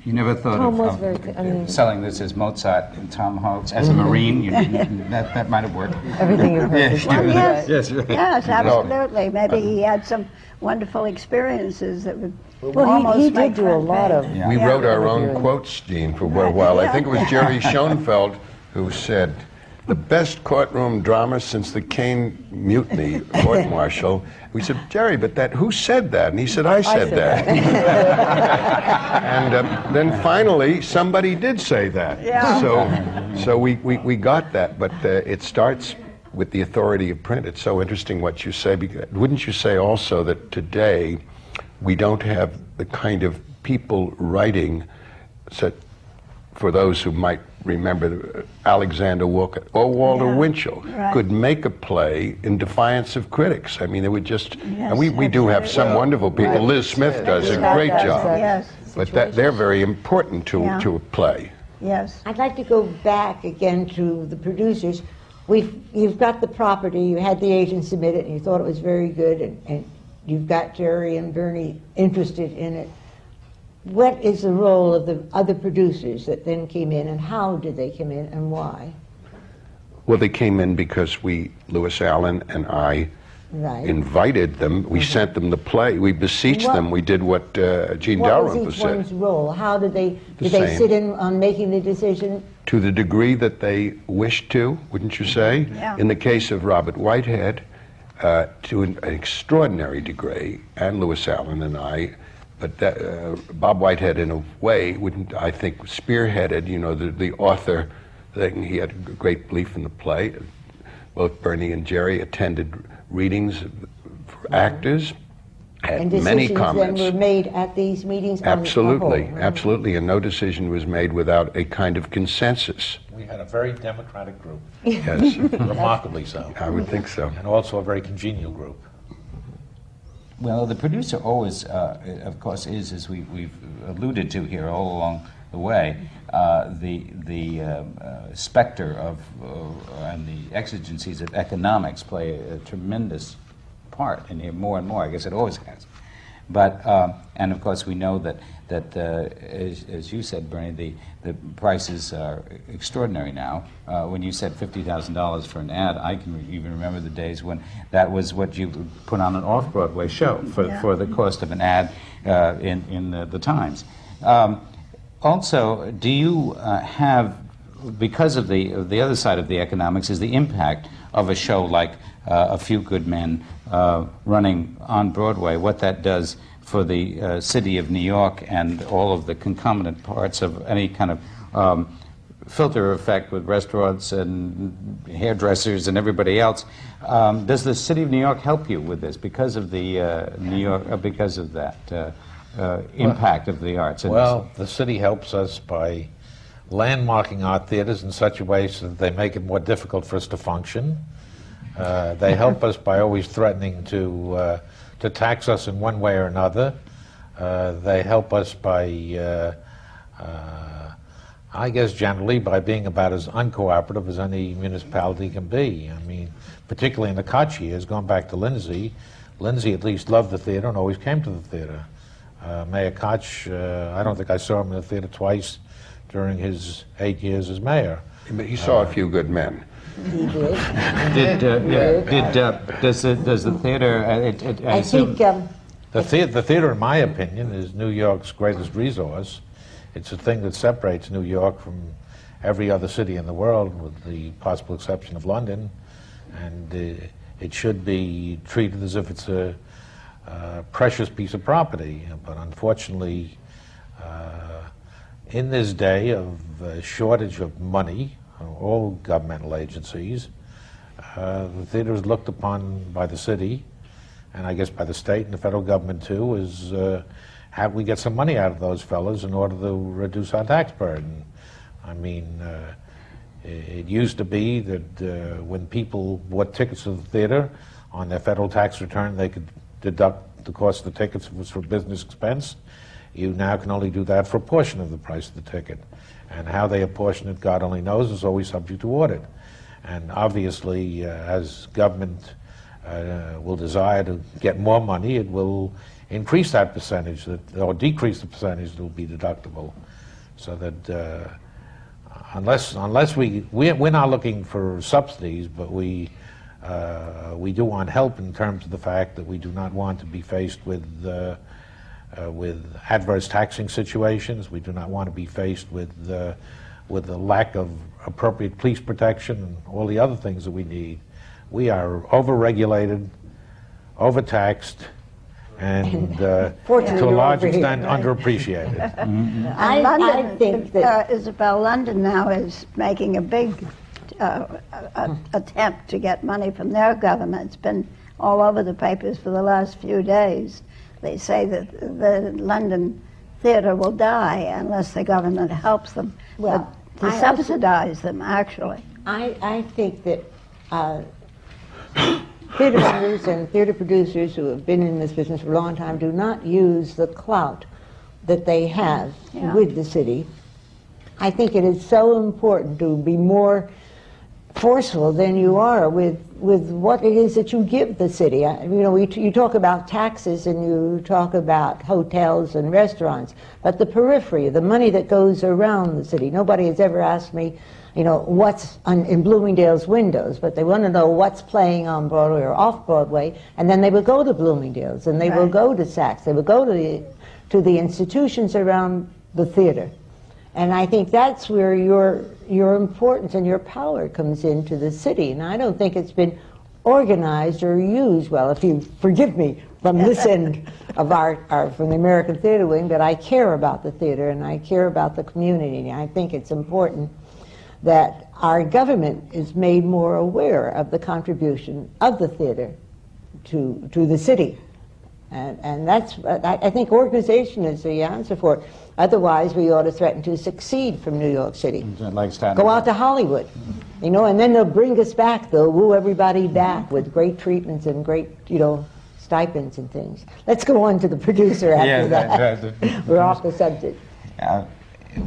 You never thought Tom of, was of very cl- I mean- selling this as Mozart and Tom Hanks as a mm-hmm. Marine? You, that, that might have worked. Everything you've heard is Yeah. true. Yes, Yes, right. yes, absolutely. Maybe he had some wonderful experiences that would Well, almost he, he did do a lot of. Yeah. We Yeah. wrote our own quotes, Jean, for a while. I think it was Jerry Schoenfeld who said, the best courtroom drama since the Caine Mutiny court martial. We said, Jerry, but that who said that? And he said, I said, said that. and uh, then finally, somebody did say that. Yeah. So, so we, we, we got that, but uh, it starts with the authority of print. It's so interesting what you say. Because, wouldn't you say also that today we don't have the kind of people writing such for those who might remember uh, Alexander Walker or Walter Yeah, Winchell right. could make a play in defiance of critics. I mean, they would just, Yes, and we, we do have some absolutely. wonderful people. Right. Liz Smith does a great does, job. Yes, But that, they're very important to, Yeah. to a play. yes. I'd like to go back again to the producers. We've, you've got the property, you had the agent submit it, and you thought it was very good, and, and you've got Jerry and Bernie interested in it. What is the role of the other producers that then came in, and how did they come in, and why? Well, they came in because we, Lewis Allen and I, Right. invited them. We sent them the play. We beseeched What- them. We did what uh, Jean What was Dalrymple each one's said. role? How did they, The did they sit in on making the decision? to the degree that they wished to, wouldn't you say? Yeah. In the case of Robert Whitehead, uh, to an, an extraordinary degree, and Lewis Allen and I, but that, uh, Bob Whitehead, in a way, wouldn't I think spearheaded, you know, the, the author thing. He had a great belief in the play. Both Bernie and Jerry attended readings for actors. Had And many decisions comments. then were made at these meetings? on the Absolutely, right? absolutely, and no decision was made without a kind of consensus. We had a very democratic group, Yes, remarkably so, I would think so. and also a very congenial group. Well, the producer always, uh, of course, is, as we, we've alluded to here all along the way, uh, the, the um, uh, specter of uh, and the exigencies of economics play a, tremendous part in here more and more. I guess it always has. But, um, and of course, we know that, that uh, as, as you said, Bernie, the, the prices are extraordinary now. Uh, when you said $50,000 for an ad, I can re- even remember the days when that was what you put on an off Broadway show for, Yeah. for the cost of an ad uh, in, in the, the Times. Um, also, do you uh, have, because of the, of the other side of the economics, is the impact of a show like uh, A Few Good Men uh, running on Broadway, what that does for the uh, city of New York and all of the concomitant parts of any kind of um, filter effect with restaurants and hairdressers and everybody else. Um, does the city of New York help you with this because of the uh, New York, uh, because of that uh, uh, impact of the arts? Well, the city helps us by landmarking art theaters in such a way so that they make it more difficult for us to function. Uh, they help us by always threatening to, uh, to tax us in one way or another. Uh, they help us by, uh, uh, I guess, generally by being about as uncooperative as any municipality can be. I mean, particularly in the Koch years, going back to Lindsay, Lindsay at least loved the theater and always came to the theater. Uh, Mayor Koch, uh, I don't think I saw him in the theater twice during his eight years as mayor. But he saw a few good men. He did. Did, uh, yeah, did, uh, does, the, does the theater, uh, it, it, I I think, um, The, thea- the theater, in my opinion, is New York's greatest resource. It's a thing that separates New York from every other city in the world, with the possible exception of London. And uh, it should be treated as if it's a, uh precious piece of property. But unfortunately, uh, in this day of uh, shortage of money, all governmental agencies, uh, the theater is looked upon by the city, and I guess by the state and the federal government too, is uh, how do we get some money out of those fellows in order to reduce our tax burden. I mean, uh, it used to be that uh, when people bought tickets to the theater on their federal tax return, they could deduct the cost of the tickets if it was for business expense. You now can only do that for a portion of the price of the ticket. And how they apportion it, God only knows, is always subject to audit. And obviously, uh, as government uh, will desire to get more money, it will increase that percentage that, or decrease the percentage that will be deductible. So that uh, unless, unless we, we're, we're not looking for subsidies, but we, uh, we do want help in terms of the fact that we do not want to be faced with, uh, with adverse taxing situations. We do not want to be faced with, uh, with the lack of appropriate police protection and all the other things that we need. We are overregulated, overtaxed, and uh, Fortunately, to a large extent right? underappreciated. And I- London, I think that- uh, Isabel London now is making a big uh, a- a- attempt to get money from their government. It's been all over the papers for the last few days. They say that the London theatre will die unless the government helps them Well, to I also- subsidize them, actually. I, I think that uh, theater owners and theater producers who have been in this business for a long time do not use the clout that they have Yeah. with the city. I think it is so important to be more forceful than you are with, with what it is that you give the city. I, you know, we, you talk about taxes and you talk about hotels and restaurants, but the periphery, the money that goes around the city. Nobody has ever asked me, you know, what's on, in Bloomingdale's windows, but they want to know what's playing on Broadway or off Broadway, and then they will go to Bloomingdale's and they will go to Saks, they will go to the, to the institutions around the theater. And I think that's where your, your importance and your power comes into the city. And I don't think it's been organized or used well, if you forgive me from this end of our, our, from the American Theater Wing, but I care about the theater and I care about the community. And I think it's important that our government is made more aware of the contribution of the theater to, to the city. And, and that's, I, I think organization is the answer for it. Otherwise, we ought to threaten to succeed from New York City. Like Staten Go out to Hollywood, you know, and then they'll bring us back. They'll woo everybody back with great treatments and great, you know, stipends and things. Let's go on to the producer after Yeah, that. that- that- We're off the subject. Uh,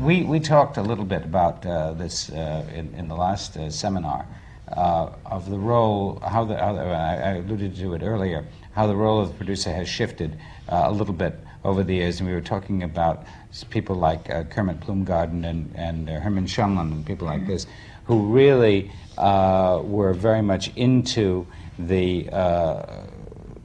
we, we talked a little bit about uh, this uh, in, in the last uh, seminar uh, of the role, how the, how the I, I alluded to it earlier, how the role of the producer has shifted uh, a little bit over the years. And we were talking about s- people like uh, Kermit Bloomgarden and, and uh, Herman Shumlin and people like this, who really uh, were very much into the, uh,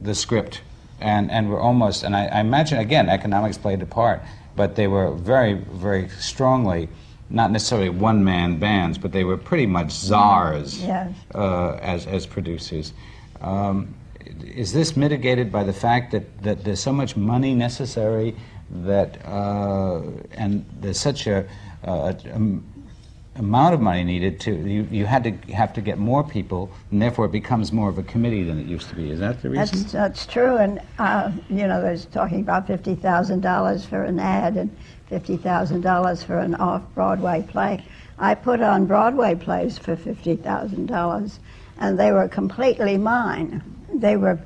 the script and, and were almost, and I, I imagine, again, economics played a part, but they were very, very strongly, not necessarily one man bands, but they were pretty much czars Yes. uh, as, as producers. Um, is this mitigated by the fact that, that there's so much money necessary that, uh, and there's such a, a, a amount of money needed to, you, you had to have to get more people, and therefore it becomes more of a committee than it used to be. Is that the reason? That's, that's true, and, uh, you know, there's talking about $50,000 for an ad and $50,000 for an off-Broadway play. I put on Broadway plays for $50,000, and they were completely mine. They were,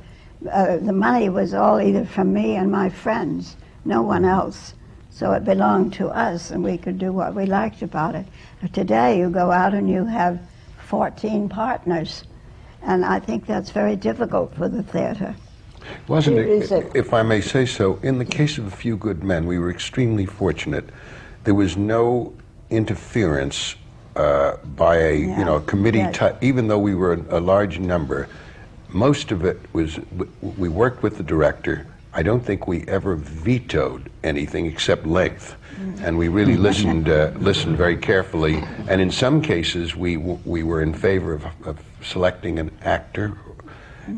uh, the money was all either from me and my friends, no one else. So it belonged to us, and we could do what we liked about it. But today, you go out and you have 14 partners, and I think that's very difficult for the theater. Wasn't Here is it, if I may say so, in the case of A Few Good Men, we were extremely fortunate. There was no interference uh, by a, you know, a committee, right. type, even though we were a, a large number. Most of it was, we worked with the director. I don't think we ever vetoed anything except length. And we really listened, uh, listened very carefully. And in some cases, we, w- we were in favor of, of selecting an actor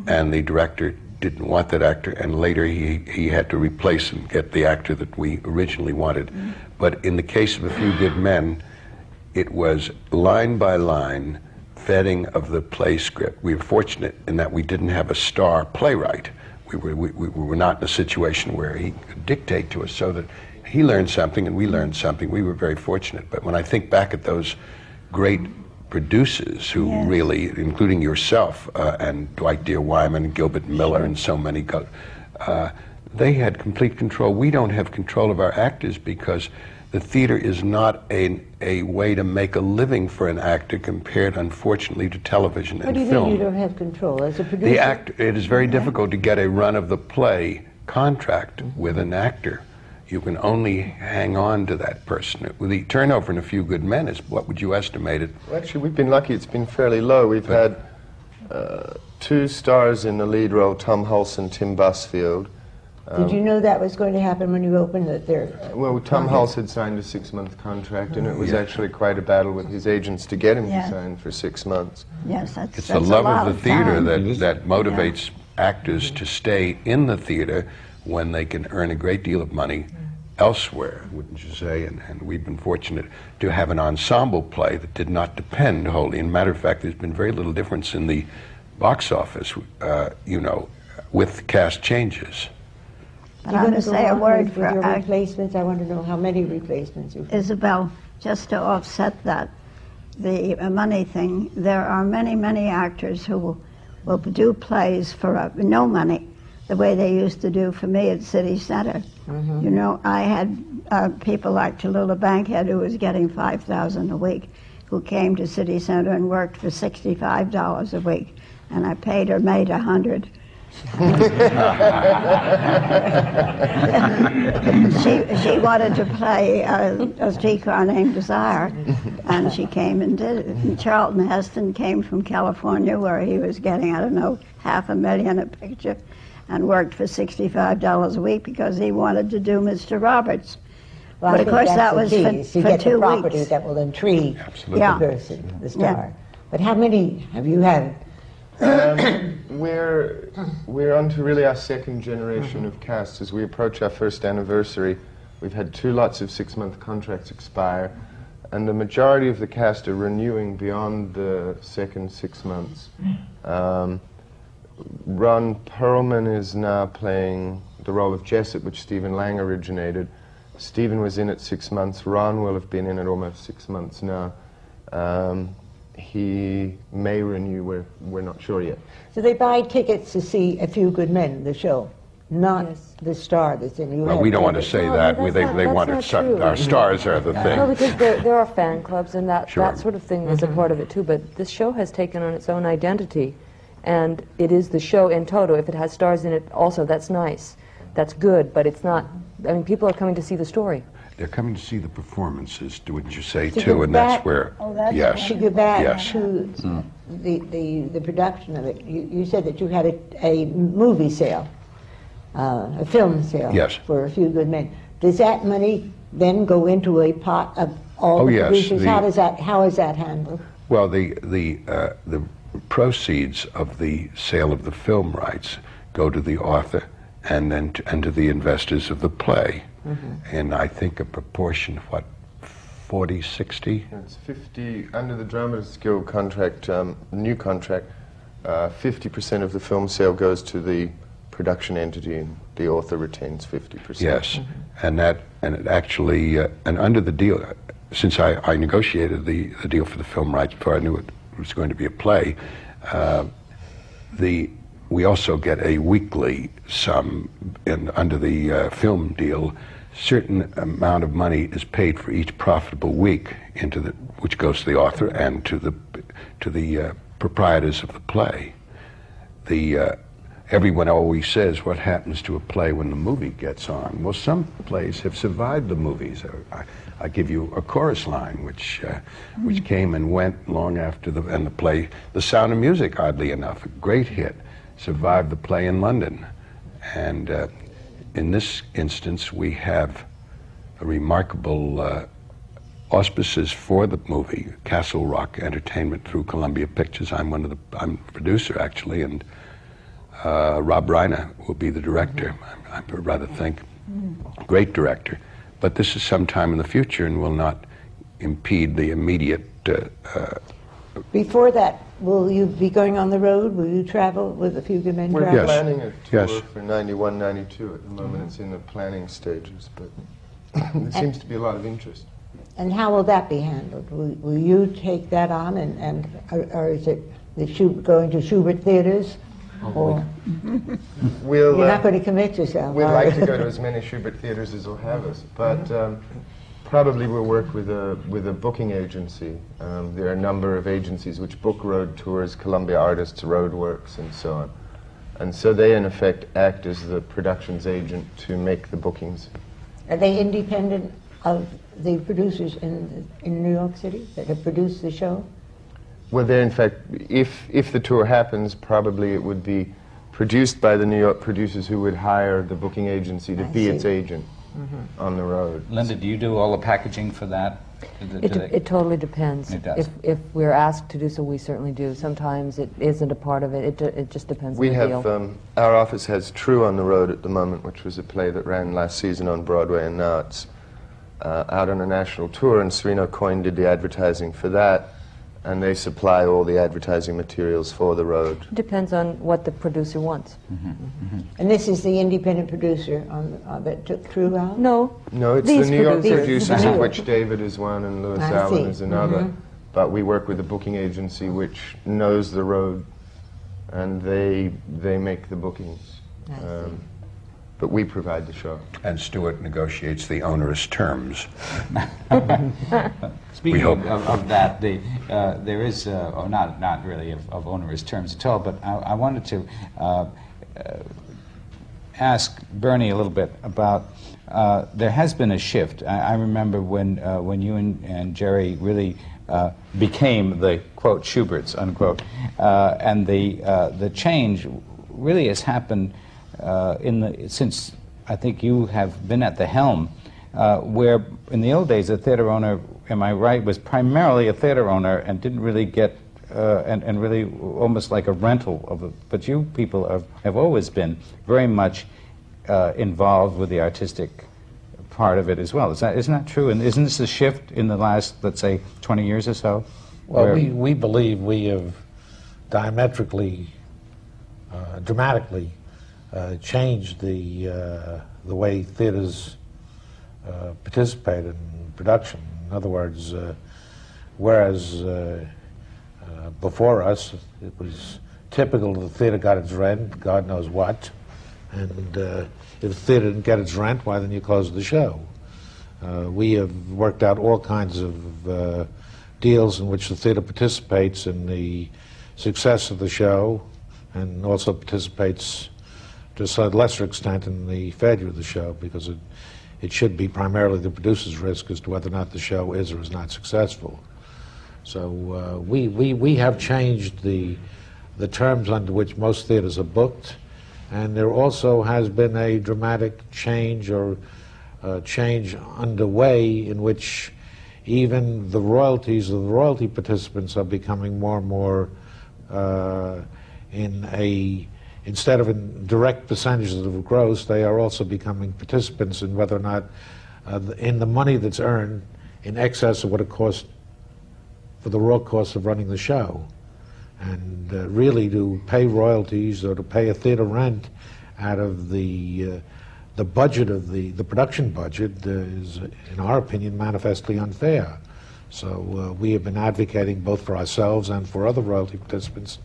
and the director didn't want that actor, and later he, he had to replace and get the actor that we originally wanted. But in the case of A Few Good Men, it was line by line vetting of the play script. We were fortunate in that we didn't have a star playwright. We were, we, we were not in a situation where he could dictate to us, so that he learned something and we learned something. We were very fortunate. But when I think back at those great producers who really, including yourself uh, and Dwight Deere Wyman, Gilbert Miller, and so many, go- uh, they had complete control. We don't have control of our actors because the theater is not a, a way to make a living for an actor compared, unfortunately, to television What and do you film. mean you don't have control as a producer? The act, it is very difficult to get a run of the play contract with an actor. You can only hang on to that person. With the turnover in A Few Good Men is, what would you estimate it? Well, actually, we've been lucky. It's been fairly low. We've had uh, two stars in the lead role, Tom Hulce and Tim Busfield. Did you know that was going to happen when you opened the theater? Well, Tom Hulce had signed a six-month contract, and it was Yeah. actually quite a battle with his agents to get him Yeah. to sign for six months. Yes, that's, It's that's the a love lot of the theater time. that, that motivates actors to stay in the theater when they can earn a great deal of money elsewhere, wouldn't you say? And, and we've been fortunate to have an ensemble play that did not depend wholly. And matter of fact, there's been very little difference in the box office, uh, you know, with cast changes. But You I'm going to say a word with, for your replacements. I want to know how many replacements you've Isabel, just to offset that, the uh, money thing, there are many, many actors who will, will do plays for uh, no money, the way they used to do for me at City Center. You know, I had uh, people like Tallulah Bankhead, who was getting 5000 a week, who came to City Center and worked for $65 a week, and I paid her made 100 she, she wanted to play uh, a streetcar named Desire, and she came and did it. And Charlton Heston came from California, where he was getting, I don't know, half a million a picture, and worked for $65 a week because he wanted to do Mr. Roberts. Well, but of course, that was key, for, is to for get two the property weeks. that will intrigue Absolutely. Yeah. the person, the Yeah. star. But how many have you had? We're we're on to really our second generation of cast. As we approach our first anniversary, we've had two lots of six-month contracts expire, and the majority of the cast are renewing beyond the second six months. Um, Ron Perlman is now playing the role of Jessup, which Stephen Lang originated. Stephen was in it six months. Ron will have been in it almost six months now. Um, he may renew. We're, we're not sure yet. So they buy tickets to see A Few Good Men, the show, not Yes. the star that's in you. Well, have we don't want to tickets. say No, that. that's We, they not- they that's want not to suck. true. Our stars are the thing. No, because there, there are fan clubs and that, Sure. that sort of thing is a mm-hmm. part of it too. But this show has taken on its own identity, and it is the show in toto. If it has stars in it, also that's nice, that's good. But it's not. I mean, people are coming to see the story. They're coming to see the performances, wouldn't you say, To too? And that's where, Oh, that's yes, To go back yes. to the, the, the production of it, you, you said that you had a, a movie sale, uh, a film sale. Yes. For A Few Good Men. Does that money then go into a pot of all Oh, the yes, producers? the- How does that, how is that handled? Well, the the uh, the proceeds of the sale of the film rights go to the author and then to, and to the investors of the play, and I think a proportion of what 40, 60? It's 50, under the Dramatists Guild contract, um, new contract, uh, 50% of the film sale goes to the production entity and the author retains 50%. Yes, and that and it actually uh, and under the deal, uh, since I, I negotiated the, the deal for the film rights before I knew it was going to be a play, uh, the we also get a weekly sum in, under the uh, film deal. Certain amount of money is paid for each profitable week into the which goes to the author and to the to the uh, proprietors of the play the uh, everyone always says what happens to a play when the movie gets on. Well, some plays have survived the movies. I, I give you a chorus line, which uh, which came and went long after the and the play. The Sound of Music, oddly enough, a great hit, survived the play in London, and uh, in this instance we have a remarkable. Uh, auspices for the movie Castle Rock Entertainment through Columbia Pictures. I'm one of the I'm producer actually, and uh, Rob Reiner will be the director. I, I rather think great director, but this is sometime in the future and will not impede the immediate. Uh, uh, Before that, will you be going on the road? Will you travel with A Few Good Men? We're travel? Yes. planning a tour Yes. for 91, 92 at the moment. It's in the planning stages, but there seems to be a lot of interest. And how will that be handled? Will, will you take that on, and, and or, or is it the Schub, going to Shubert theaters? Or We'll, you're uh, not going to commit yourself? We'd like to go to as many Shubert theaters as will have us, but um, probably we'll work with a with a booking agency. Um, there are a number of agencies which book road tours, Columbia Artists, Roadworks, and so on. And so they, in effect, act as the productions agent to make the bookings. Are they independent of the producers in in New York City that have produced the show? Well, they're in fact, if if the tour happens, probably it would be produced by the New York producers who would hire the booking agency to I be its see. Agent on the road. Linda, do you do all the packaging for that? Do the- It, de- they- it totally depends. It does. If, if we're asked to do so, we certainly do. Sometimes it isn't a part of it. It, ju- it just depends We on the have, deal. um, our office has Tru on the Road at the moment, which was a play that ran last season on Broadway, and now it's uh, out on a national tour, and Serino Coyne did the advertising for that, and they supply all the advertising materials for the road. It depends on what the producer wants. And this is the independent producer on, uh, that took Tru out? No. No, it's These the New York producers. producers, of which David is one and Lewis I Allen see. is another. But we work with a booking agency which knows the road, and they, they make the bookings. I see. Um, but we provide the show. And Stuart negotiates the onerous terms. Speaking hope. of, of, of that, the, uh, there is, uh, or not, not really of, of onerous terms at all, but I, I wanted to uh, uh, ask Bernie a little bit about. Uh, there has been a shift. I, I remember when uh, when you and, and Jerry really uh, became the quote Shuberts unquote, uh, and the uh, the change really has happened uh, in the since I think you have been at the helm. Uh, where in the old days a theater owner, am I right, was primarily a theater owner and didn't really get uh, and, and really almost like a rental of it. But you people have, have always been very much uh, involved with the artistic part of it as well. Is that, isn't that true? And isn't this a shift in the last, let's say, 20 years or so? Well, we, we believe we have diametrically, uh, dramatically uh, changed the, uh, the way theaters uh, participate in production. In other words, uh, whereas uh, uh, before us it was typical the theater got its rent, God knows what, and if the theater didn't get its rent, why then you closed the show. We have worked out all kinds of deals in which the theater participates in the success of the show and also participates to a lesser extent in the failure of the show because it, it should be primarily the producer's risk as to whether or not the show is or is not successful. So uh, we, we, we have changed the, the terms under which most theaters are booked, and there also has been a dramatic change or uh, change underway in which even the royalties of the royalty participants are becoming more and more uh, in a instead of in direct percentages of gross, they are also becoming participants in whether or not uh, in the money that's earned in excess of what it costs for the raw cost of running the show. And uh, really to pay royalties or to pay a theater rent out of the, uh, the budget of the, the production budget uh, is, in our opinion, manifestly unfair. So uh, we have been advocating both for ourselves and for other royalty participants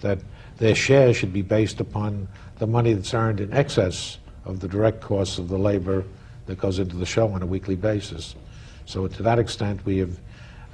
that their share should be based upon the money that's earned in excess of the direct costs of the labor that goes into the show on a weekly basis. So to that extent, we have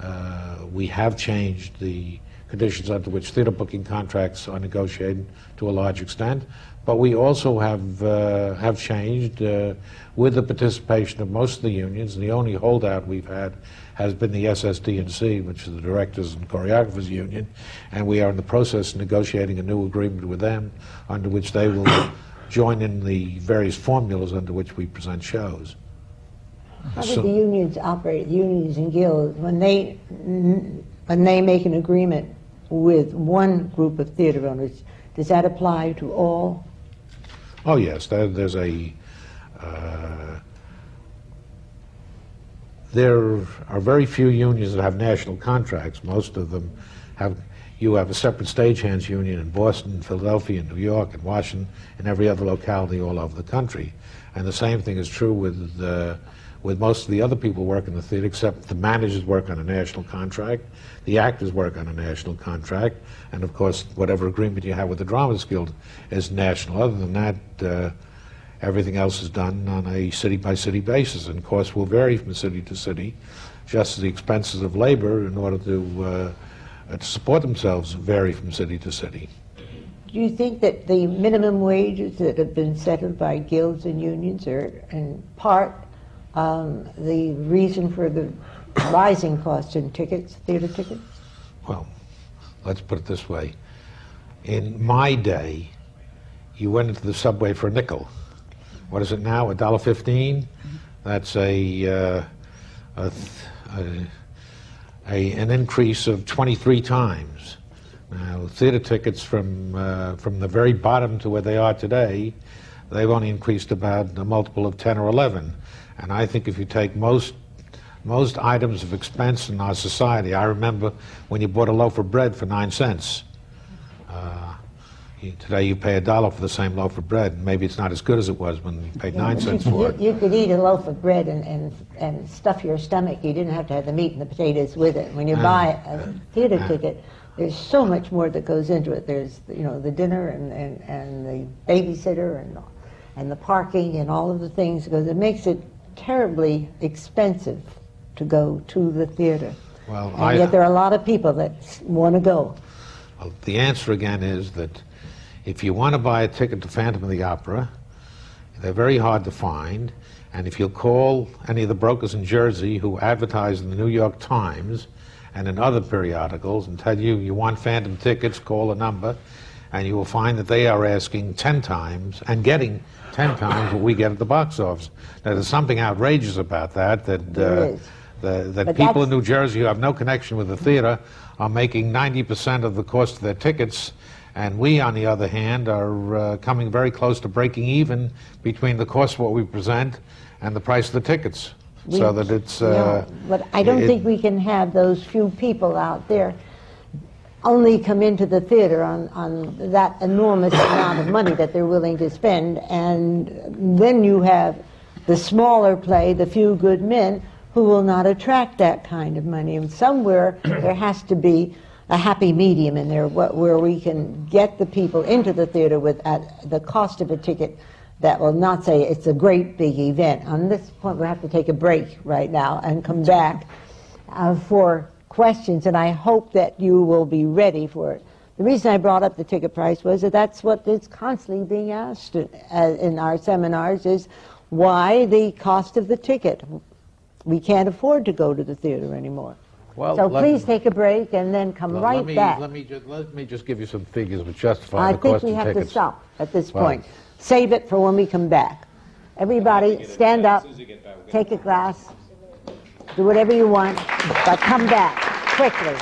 uh, we have changed the conditions under which theater booking contracts are negotiated to a large extent, but we also have uh, have changed uh, with the participation of most of the unions. The only holdout we've had has been the SSDNC, which is the Directors and Choreographers Union, and we are in the process of negotiating a new agreement with them under which they will join in the various formulas under which we present shows. How do So- the unions operate, the unions and guilds, when they, when they make an agreement with one group of theater owners, does that apply to all? Oh, yes, there, there's a. Uh, there are very few unions that have national contracts. Most of them have. You have a separate stagehands union in Boston, Philadelphia, New York, and Washington, and every other locality all over the country. And the same thing is true with uh, with most of the other people working in the theater, except the managers work on a national contract, the actors work on a national contract, and of course, whatever agreement you have with the Dramas Guild is national. Other than that, uh, everything else is done on a city-by-city basis, and costs will vary from city to city, just as the expenses of labor in order to, uh, to support themselves vary from city to city. Do you think that the minimum wages that have been settled by guilds and unions are in part um, the reason for the rising cost in tickets, theater tickets? Well, let's put it this way. In my day, you went into the subway for a nickel. What is it now? A dollar fifteen? That's a, uh, a, a, a, an increase of 23 times. Now, theater tickets from, uh, from the very bottom to where they are today, they've only increased about a multiple of 10 or 11. And I think if you take most, most items of expense in our society, I remember when you bought a loaf of bread for nine cents. Uh, you, today you pay a dollar for the same loaf of bread, and maybe it's not as good as it was when you paid nine cents for it. You, you could eat a loaf of bread and, and, and stuff your stomach. You didn't have to have the meat and the potatoes with it. When you Uh, buy a theater uh. ticket, there's so much more that goes into it. There's, you know, the dinner and, and, and the babysitter and, and the parking and all of the things, because it makes it terribly expensive to go to the theater. Well, and I- yet there are a lot of people that want to go. Well, the answer again is that if you want to buy a ticket to Phantom of the Opera, they're very hard to find. And if you'll call any of the brokers in Jersey who advertise in the New York Times and in other periodicals and tell you you want Phantom tickets, call a number, and you will find that they are asking 10 times and getting 10 times what we get at the box office. Now, there's something outrageous about that, that, uh, the, that But people in New Jersey who have no connection with the theater are making 90% of the cost of their tickets, and we, on the other hand, are uh, coming very close to breaking even between the cost of what we present and the price of the tickets. so that it's. No, Uh, but I don't it- think we can have those few people out there only come into the theater on, on that enormous amount of money that they're willing to spend, and then you have the smaller play, the few good men, who will not attract that kind of money. And somewhere there has to be a happy medium in there wh- where we can get the people into the theater with at the cost of a ticket that will not say it's a great big event. On this point, we have to take a break right now and come back uh, for questions, and I hope that you will be ready for it. The reason I brought up the ticket price was that that's what is constantly being asked uh, in our seminars is why the cost of the ticket. We can't afford to go to the theater anymore. Well, so let- please take a break and then come well, right let me, back. Let me, just, let me just give you some figures which justify I the ticket. I think we have tickets. to stop at this Well- point. Save it for when we come back. Everybody, stand up, take a glass, do whatever you want, but come back quickly.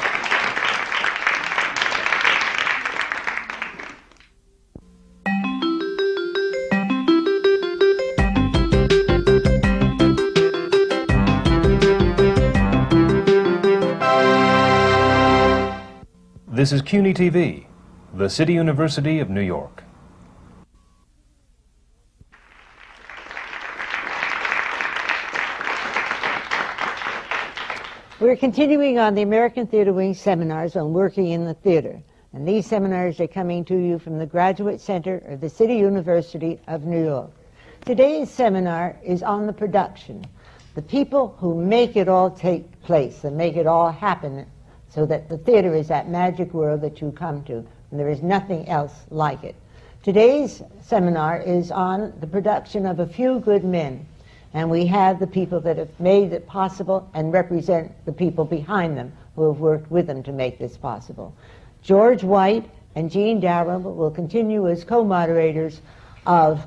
This is CUNY TV, the City University of New York. We're continuing on the American Theater Wing seminars on working in the theater. And these seminars are coming to you from the Graduate Center of the City University of New York. Today's seminar is on the production, the people who make it all take place and make it all happen so that the theater is that magic world that you come to, and there is nothing else like it. Today's seminar is on the production of A Few Good Men, and we have the people that have made it possible and represent the people behind them who have worked with them to make this possible. George White and Jean Dalrymple will continue as co-moderators of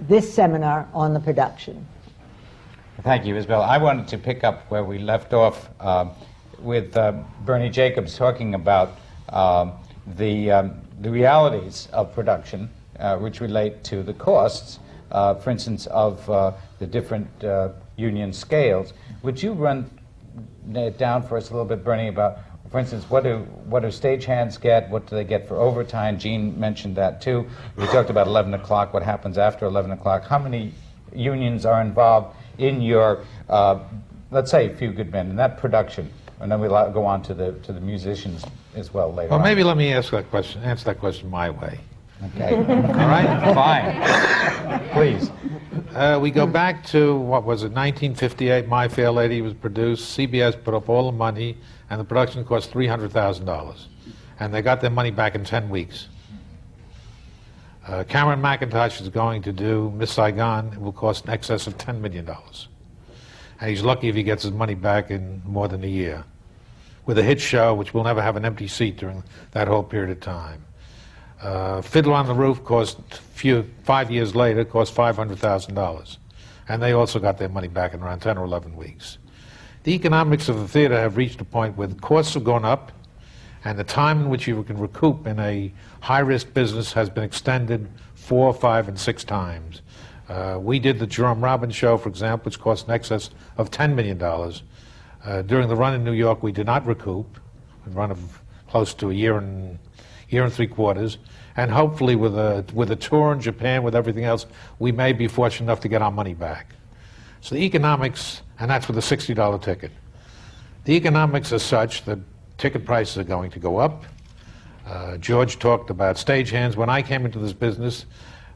this seminar on the production. Thank you, Isabel. I wanted to pick up where we left off um, with uh, Bernie Jacobs talking about um, the, um, the realities of production, uh, which relate to the costs, uh, for instance, of uh, the different uh, union scales. Would you run it down for us a little bit, Bernie, about, for instance, what do, what do stagehands get? What do they get for overtime? Jean mentioned that too. We talked about 11 o'clock, what happens after 11 o'clock. How many unions are involved in your, uh, let's say, A Few Good Men, in that production, and then we'll go on to the to the musicians as well later. Well, on. maybe let me ask that question, answer that question my way. Okay. All right. Fine. Please. Uh, we go back to, what was it, 1958, My Fair Lady was produced. CBS put up all the money, and the production cost $300,000. And they got their money back in 10 weeks. Uh, Cameron Mackintosh is going to do Miss Saigon. It will cost in excess of $10 million. And he's lucky if he gets his money back in more than a year. With a hit show, which will never have an empty seat during that whole period of time. Uh, Fiddler on the Roof cost few five years later cost five hundred thousand dollars, and they also got their money back in around ten or eleven weeks. The economics of the theater have reached a point where the costs have gone up, and the time in which you can recoup in a high-risk business has been extended four, five, and six times. Uh, we did the Jerome Robbins show, for example, which cost in excess of ten million dollars. Uh, during the run in New York, we did not recoup, a run of close to a year and year and three quarters, and hopefully with a with a tour in Japan, with everything else, we may be fortunate enough to get our money back. So the economics, and that's with a sixty dollar ticket. The economics are such that ticket prices are going to go up. Uh, George talked about stagehands. When I came into this business,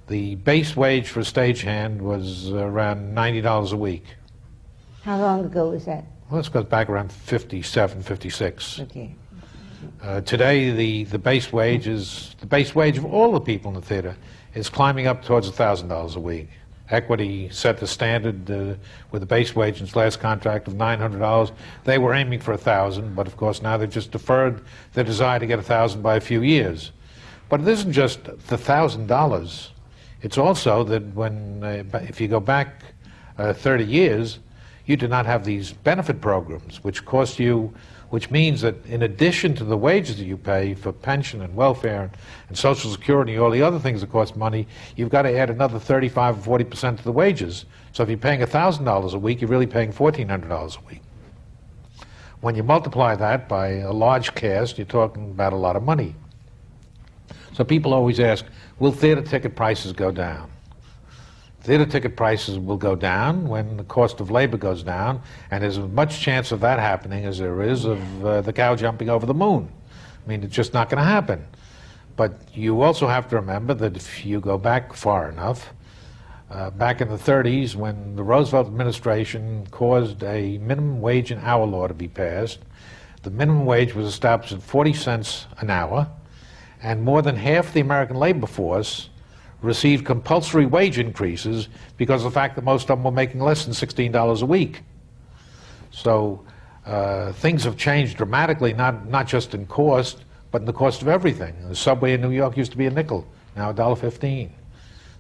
the base wage for a stagehand was around ninety dollars a week. How long ago was that? Well, this goes back around 57, 56. Okay. Uh, today, the, the base wage is the base wage of all the people in the theater is climbing up towards thousand dollars a week. Equity set the standard uh, with the base wage in its last contract of nine hundred dollars. They were aiming for a thousand, but of course now they've just deferred their desire to get a thousand by a few years. But it isn't just the thousand dollars. It's also that when uh, if you go back uh, 30 years, you did not have these benefit programs, which cost you which means that in addition to the wages that you pay for pension and welfare and Social Security and all the other things that cost money, you've got to add another 35 or 40 percent to the wages. So if you're paying $1,000 a week, you're really paying $1,400 a week. When you multiply that by a large cast, you're talking about a lot of money. So people always ask, will theater ticket prices go down? Theater ticket prices will go down when the cost of labor goes down, and there's as much chance of that happening as there is of uh, the cow jumping over the moon. I mean, it's just not going to happen. But you also have to remember that if you go back far enough, uh, back in the 30s, when the Roosevelt administration caused a minimum wage and hour law to be passed, the minimum wage was established at 40 cents an hour, and more than half the American labor force received compulsory wage increases because of the fact that most of them were making less than $16 a week. So uh, things have changed dramatically, not, not just in cost, but in the cost of everything. The subway in New York used to be a nickel, now $1.15.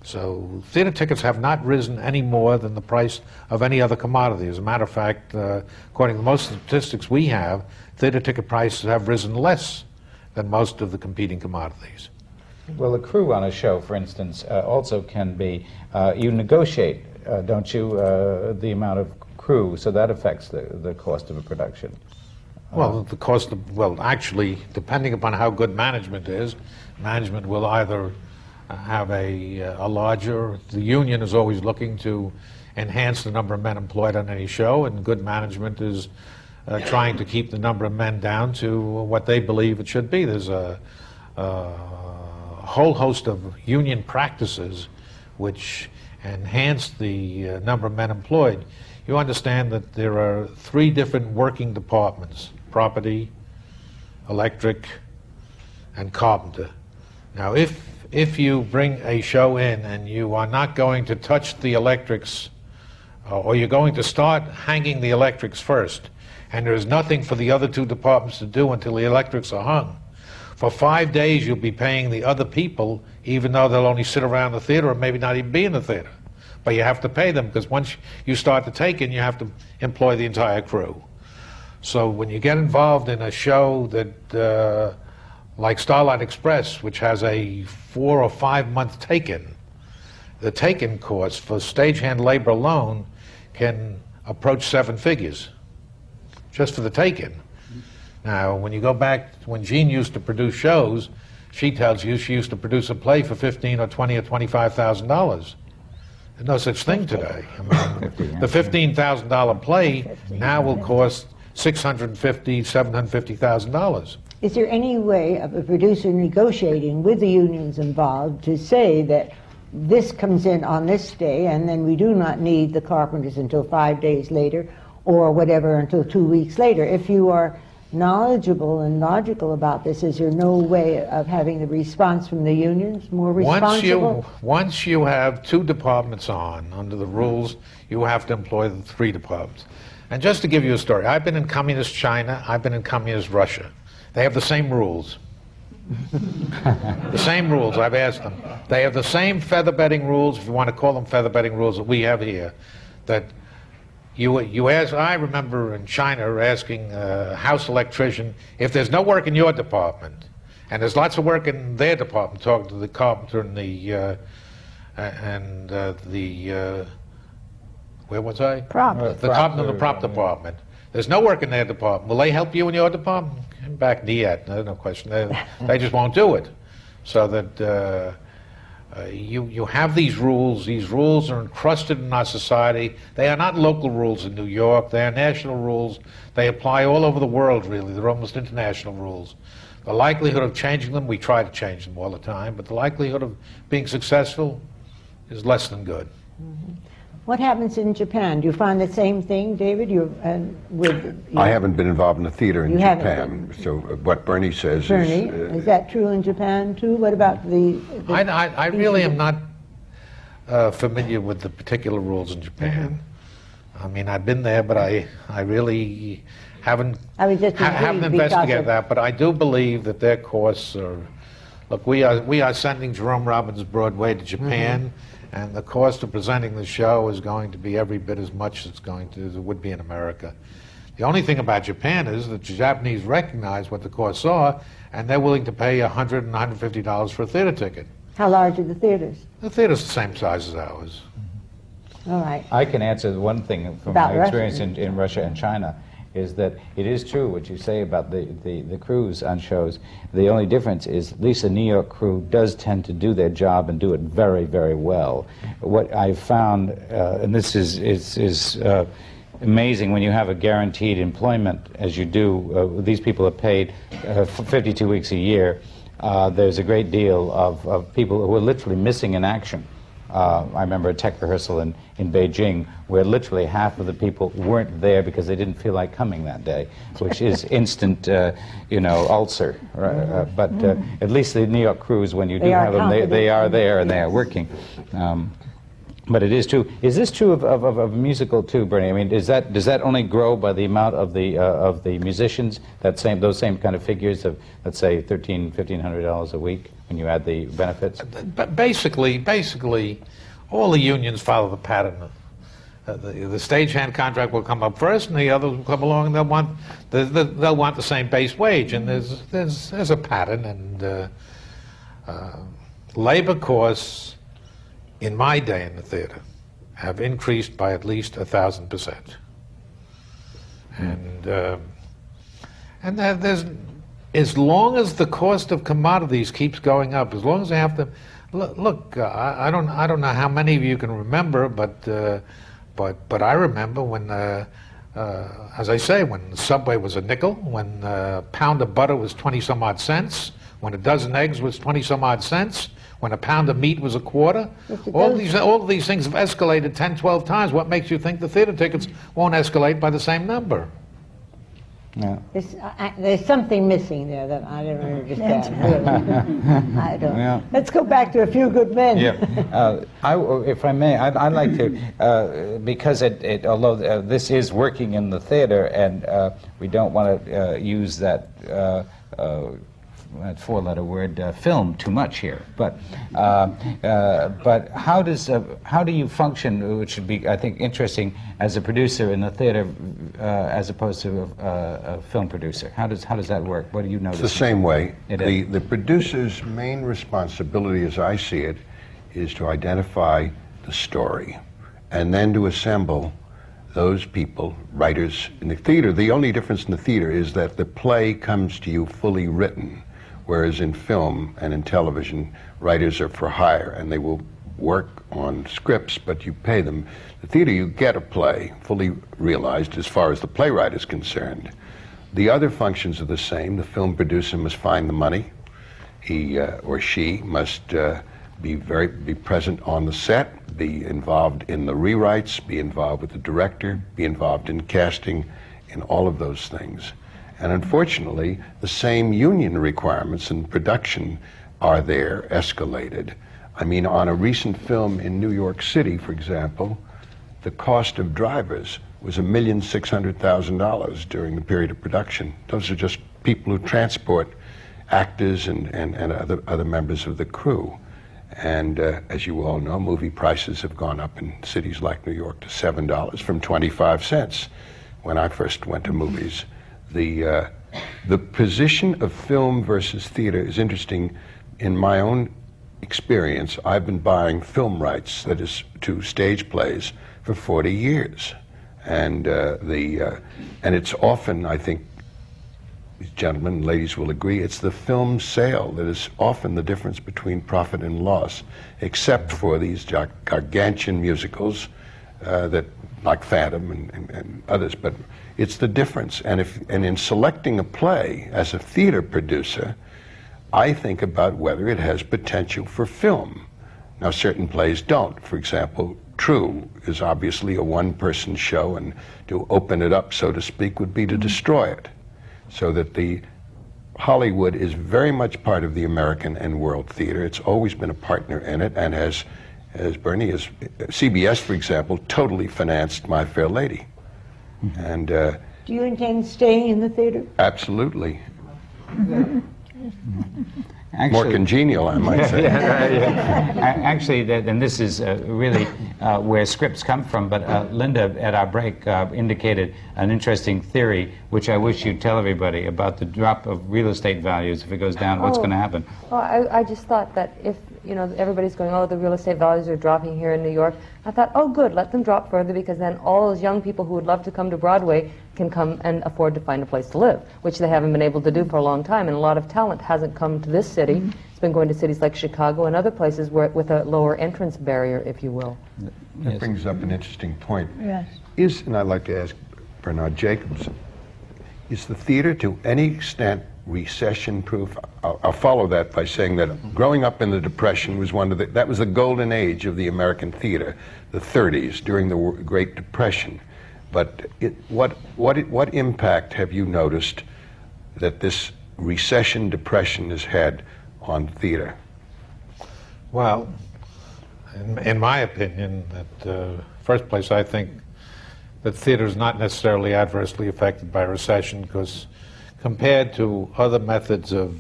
So theater tickets have not risen any more than the price of any other commodity. As a matter of fact, uh, according to most statistics we have, theater ticket prices have risen less than most of the competing commodities. Well, a crew on a show, for instance, uh, also can be, uh, you negotiate, uh, don't you, uh, the amount of crew, so that affects the, the cost of a production. Well, the cost of, well, actually, depending upon how good management is, management will either have a, a larger, the union is always looking to enhance the number of men employed on any show, and good management is uh, trying to keep the number of men down to what they believe it should be. There's a, a whole host of union practices which enhance the uh, number of men employed. You understand that there are three different working departments property, electric, and carpenter. Now, if, if you bring a show in and you are not going to touch the electrics, uh, or you're going to start hanging the electrics first, and there's nothing for the other two departments to do until the electrics are hung, for five days you'll be paying the other people, even though they'll only sit around the theater or maybe not even be in the theater. But you have to pay them because once you start the taking, you have to employ the entire crew. So when you get involved in a show that, uh, like Starlight Express, which has a four or five month take-in, the take-in cost for stagehand labor alone can approach seven figures, just for the take-in. Now, when you go back when Jean used to produce shows, she tells you she used to produce a play for fifteen or twenty or twenty-five thousand dollars, There's no such thing today. I mean, the $15,000 play now will cost $650,000, $750,000. Is there any way of a producer negotiating with the unions involved to say that this comes in on this day and then we do not need the carpenters until five days later or whatever until two weeks later? If you are knowledgeable and logical about this, is there no way of having the response from the unions more responsible? Once you, once you have two departments on, under the rules, you have to employ the three departments. And just to give you a story, I've been in communist China, I've been in communist Russia. They have the same rules. the same rules, I've asked them. They have the same feather bedding rules, if you want to call them feather bedding rules, that we have here. That you, you ask, I remember in China asking a house electrician if there's no work in your department, and there's lots of work in their department, talking to the carpenter and the, uh, and uh, the, uh, where was I? Prop. Uh, the carpenter and the prop department. There's no work in their department. Will they help you in your department? Back yet, no, no question. They, they just won't do it. So that uh, you, you have these rules. These rules are encrusted in our society. They are not local rules in New York. They are national rules. They apply all over the world, really. They're almost international rules. The likelihood of changing them, we try to change them all the time, but the likelihood of being successful is less than good. What happens in Japan? Do you find the same thing, David? You uh, with you I haven't been involved in the theater in You haven't Japan, so uh, what Bernie says Bernie, is. uh, is that true in Japan too? What about the? the I, I, I really am not uh, familiar with the particular rules in Japan. I mean, I've been there, but I, I really haven't, I was just ha- haven't investigated that. But I do believe that their course are. Look, we are we are sending Jerome Robbins Broadway to Japan, and the cost of presenting the show is going to be every bit as much as it's going to as it would be in America. The only thing about Japan is that the Japanese recognize what the costs are, and they're willing to pay 100 and $150 for a theater ticket. How large are the theaters? The theater's the same size as ours. All right. I can answer one thing from About my experience in, in Russia and China is that it is true what you say about the, the, the crews on shows. The only difference is at least the New York crew does tend to do their job and do it very, very well. What I've found, uh, and this is, is, is uh, amazing when you have a guaranteed employment, as you do, uh, these people are paid uh, for 52 weeks a year. Uh, there's a great deal of, of people who are literally missing in action. Uh, I remember a tech rehearsal in, in Beijing where literally half of the people weren't there because they didn't feel like coming that day, which is instant, uh, you know, ulcer. right? Uh, but uh, at least the New York crews, when you do They have them, they, they are there and they are working. Um, but it is true. Is this true of, of, of, musical too, Bernie? I mean, is that does that only grow by the amount of the uh, of the musicians? That same those same kind of figures of let's say thirteen, fifteen hundred dollars a week when you add the benefits. But basically, basically, all the unions follow the pattern. Uh, the, the stagehand contract will come up first, and the others will come along, and they'll want the, the, they'll want the same base wage. And there's there's there's a pattern, and uh, uh, labor costs in my day in the theater have increased by at least a thousand percent. And um, and there- there's as long as the cost of commodities keeps going up, as long as they have to look. look uh, I, don't I don't know how many of you can remember, but uh, but but I remember when. Uh, uh, as I say, when the subway was a nickel, when a pound of butter was 20 some odd cents, when a dozen eggs was 20 some odd cents, when a pound of meat was a quarter, Mr. all these, all of these things have escalated 10, 12 times. What makes you think the theater tickets won't escalate by the same number? Yeah. There's, I, I- there's something missing there that I don't understand. really. I don't. Yeah. Let's go back to a few good men. Yeah. Uh, I, if I may, I'd, I'd like to, uh, because it, it, although uh, this is working in the theater, and uh, we don't want to uh, use that. That four-letter word, uh, film, too much here. But, uh, uh, but how does uh, how do you function? Which would be, I think, interesting as a producer in the theater, uh, as opposed to a, a film producer. How does how does that work? What do you notice? It's the same way. It the, is. the producer's main responsibility, as I see it, is to identify the story and then to assemble those people, writers in the theater. The only difference in the theater is that the play comes to you fully written, whereas in film and in television, writers are for hire and they will work on scripts, but you pay them. The theater, you get a play fully realized as far as the playwright is concerned. The other functions are the same. The film producer must find the money. He uh, or she must uh, be very be present on the set, be involved in the rewrites, be involved with the director, be involved in casting, in all of those things. And unfortunately, the same union requirements in production are there, escalated. I mean, on a recent film in New York City, for example, the cost of drivers was a million six hundred thousand dollars during the period of production. Those are just people who transport actors and, and, and other, other members of the crew. And uh, as you all know, movie prices have gone up in cities like New York to $7 from 25 cents when I first went to movies. The, uh, the position of film versus theater is interesting. In my own experience, I've been buying film rights, that is, to stage plays, for 40 years. And, uh, the, uh, and it's often, I think, gentlemen and ladies will agree, it's the film sale that is often the difference between profit and loss, except for these gar- gargantuan musicals uh, that, like Phantom and, and, and others. But it's the difference. And, if, and in selecting a play as a theater producer, I think about whether it has potential for film. Now, certain plays don't. For example, Tru is obviously a one person show, and to open it up, so to speak, would be to mm-hmm. destroy it so that the Hollywood is very much part of the American and world theater. It's always been a partner in it, and has, as Bernie, as CBS, for example, totally financed My Fair Lady, and uh, Do you intend staying in the theater? absolutely more congenial, I might say. A- Actually, and this is uh, really uh, where scripts come from, but uh, Linda, at our break, uh, indicated an interesting theory, which I wish you'd tell everybody about the drop of real estate values. If it goes down, what's Oh. going to happen? Well, I, I just thought that if, you know, everybody's going, oh, the real estate values are dropping here in New York, I thought, oh, good, let them drop further because then all those young people who would love to come to Broadway can come and afford to find a place to live, which they haven't been able to do for a long time. And a lot of talent hasn't come to this city. Mm-hmm. It's been going to cities like Chicago and other places where, with a lower entrance barrier, if you will. That brings up an interesting point. Yes. Is, and I'd like to ask Bernard Jacobs, is the theater to any extent recession proof? I'll, I'll follow that by saying that growing up in the Depression was one of the, that was the golden age of the American theater, the 30s, during the Great Depression. But it, what, what, what impact have you noticed that this recession depression has had on theater? Well, in, in my opinion, that uh, first place, I think that theater is not necessarily adversely affected by recession because compared to other methods of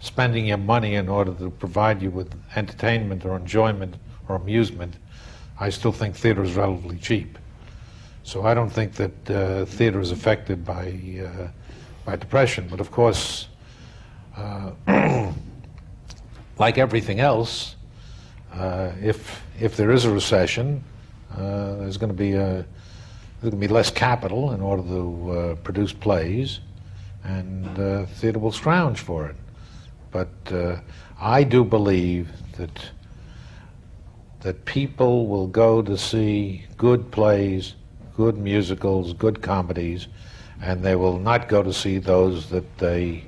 spending your money in order to provide you with entertainment or enjoyment or amusement, I still think theater is relatively cheap. So I don't think that uh, theater is affected by uh, by depression. But of course, uh, like everything else, uh, if if there is a recession, uh, there's going to be there's going to be less capital in order to uh, produce plays, and uh, theater will scrounge for it. But uh, I do believe that that people will go to see good plays, good musicals, good comedies, and they will not go to see those that they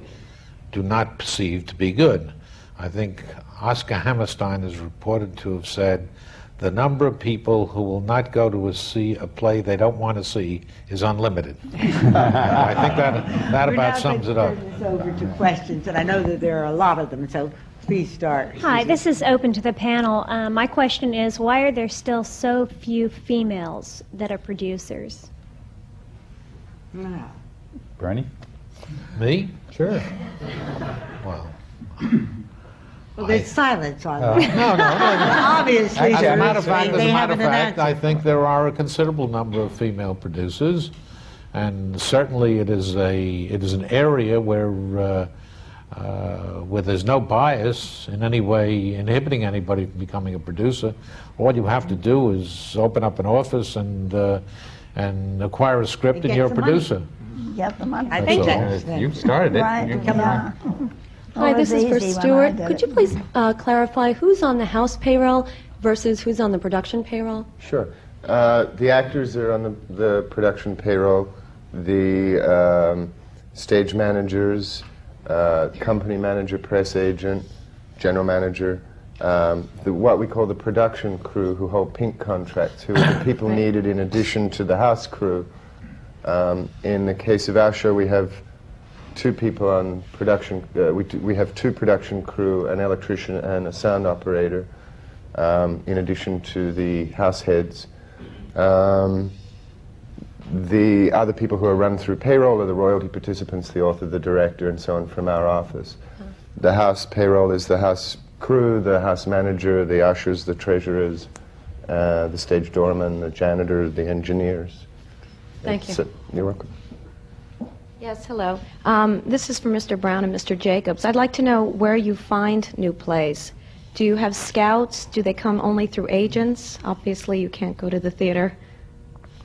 do not perceive to be good. I think Oscar Hammerstein is reported to have said the number of people who will not go to a see a play they don't want to see is unlimited. I think that that We're about sums it up. to turn this over to questions, and I know that there are a lot of them, so please start. Hi, this is open to the panel. Uh, my question is why are there still so few females that are producers? Bernie? Me? Sure. Well, Well, there's silence on uh, that. no, no, no. Obviously, As there a matter is- of fact, they- as they a matter of fact, I think there are a considerable number of female producers, and certainly it is a it is an area where uh, uh, where there's no bias in any way inhibiting anybody from becoming a producer. All you have to do is open up an office and uh, and acquire a script, And and you're a some money. producer. Get the money. I think That's that's. You started it. Right, You- yeah. Hi, Well, this it is was for easy when I Stuart. Could it. you please uh, clarify who's on the House payroll versus who's on the production payroll? Sure. Uh, the actors are on the, the production payroll, the um, stage managers, uh, company manager, press agent, general manager, um, the, what we call the production crew who hold pink contracts, who are the people needed in addition to the house crew. Um, in the case of our show, we have two people on production. Uh, we, we have two production crew, an electrician and a sound operator, um, in addition to the house heads. Um, the other people who are run through payroll are the royalty participants, the author, the director, and so on from our office. The house payroll is the house crew, the house manager, the ushers, the treasurers, uh, the stage doorman, the janitor, the engineers. Thank you. So- you're welcome. Yes, hello. Um, this is for Mr. Brown and Mr. Jacobs. I'd like to know where you find new plays. Do you have scouts? Do they come only through agents? Obviously, you can't go to the theater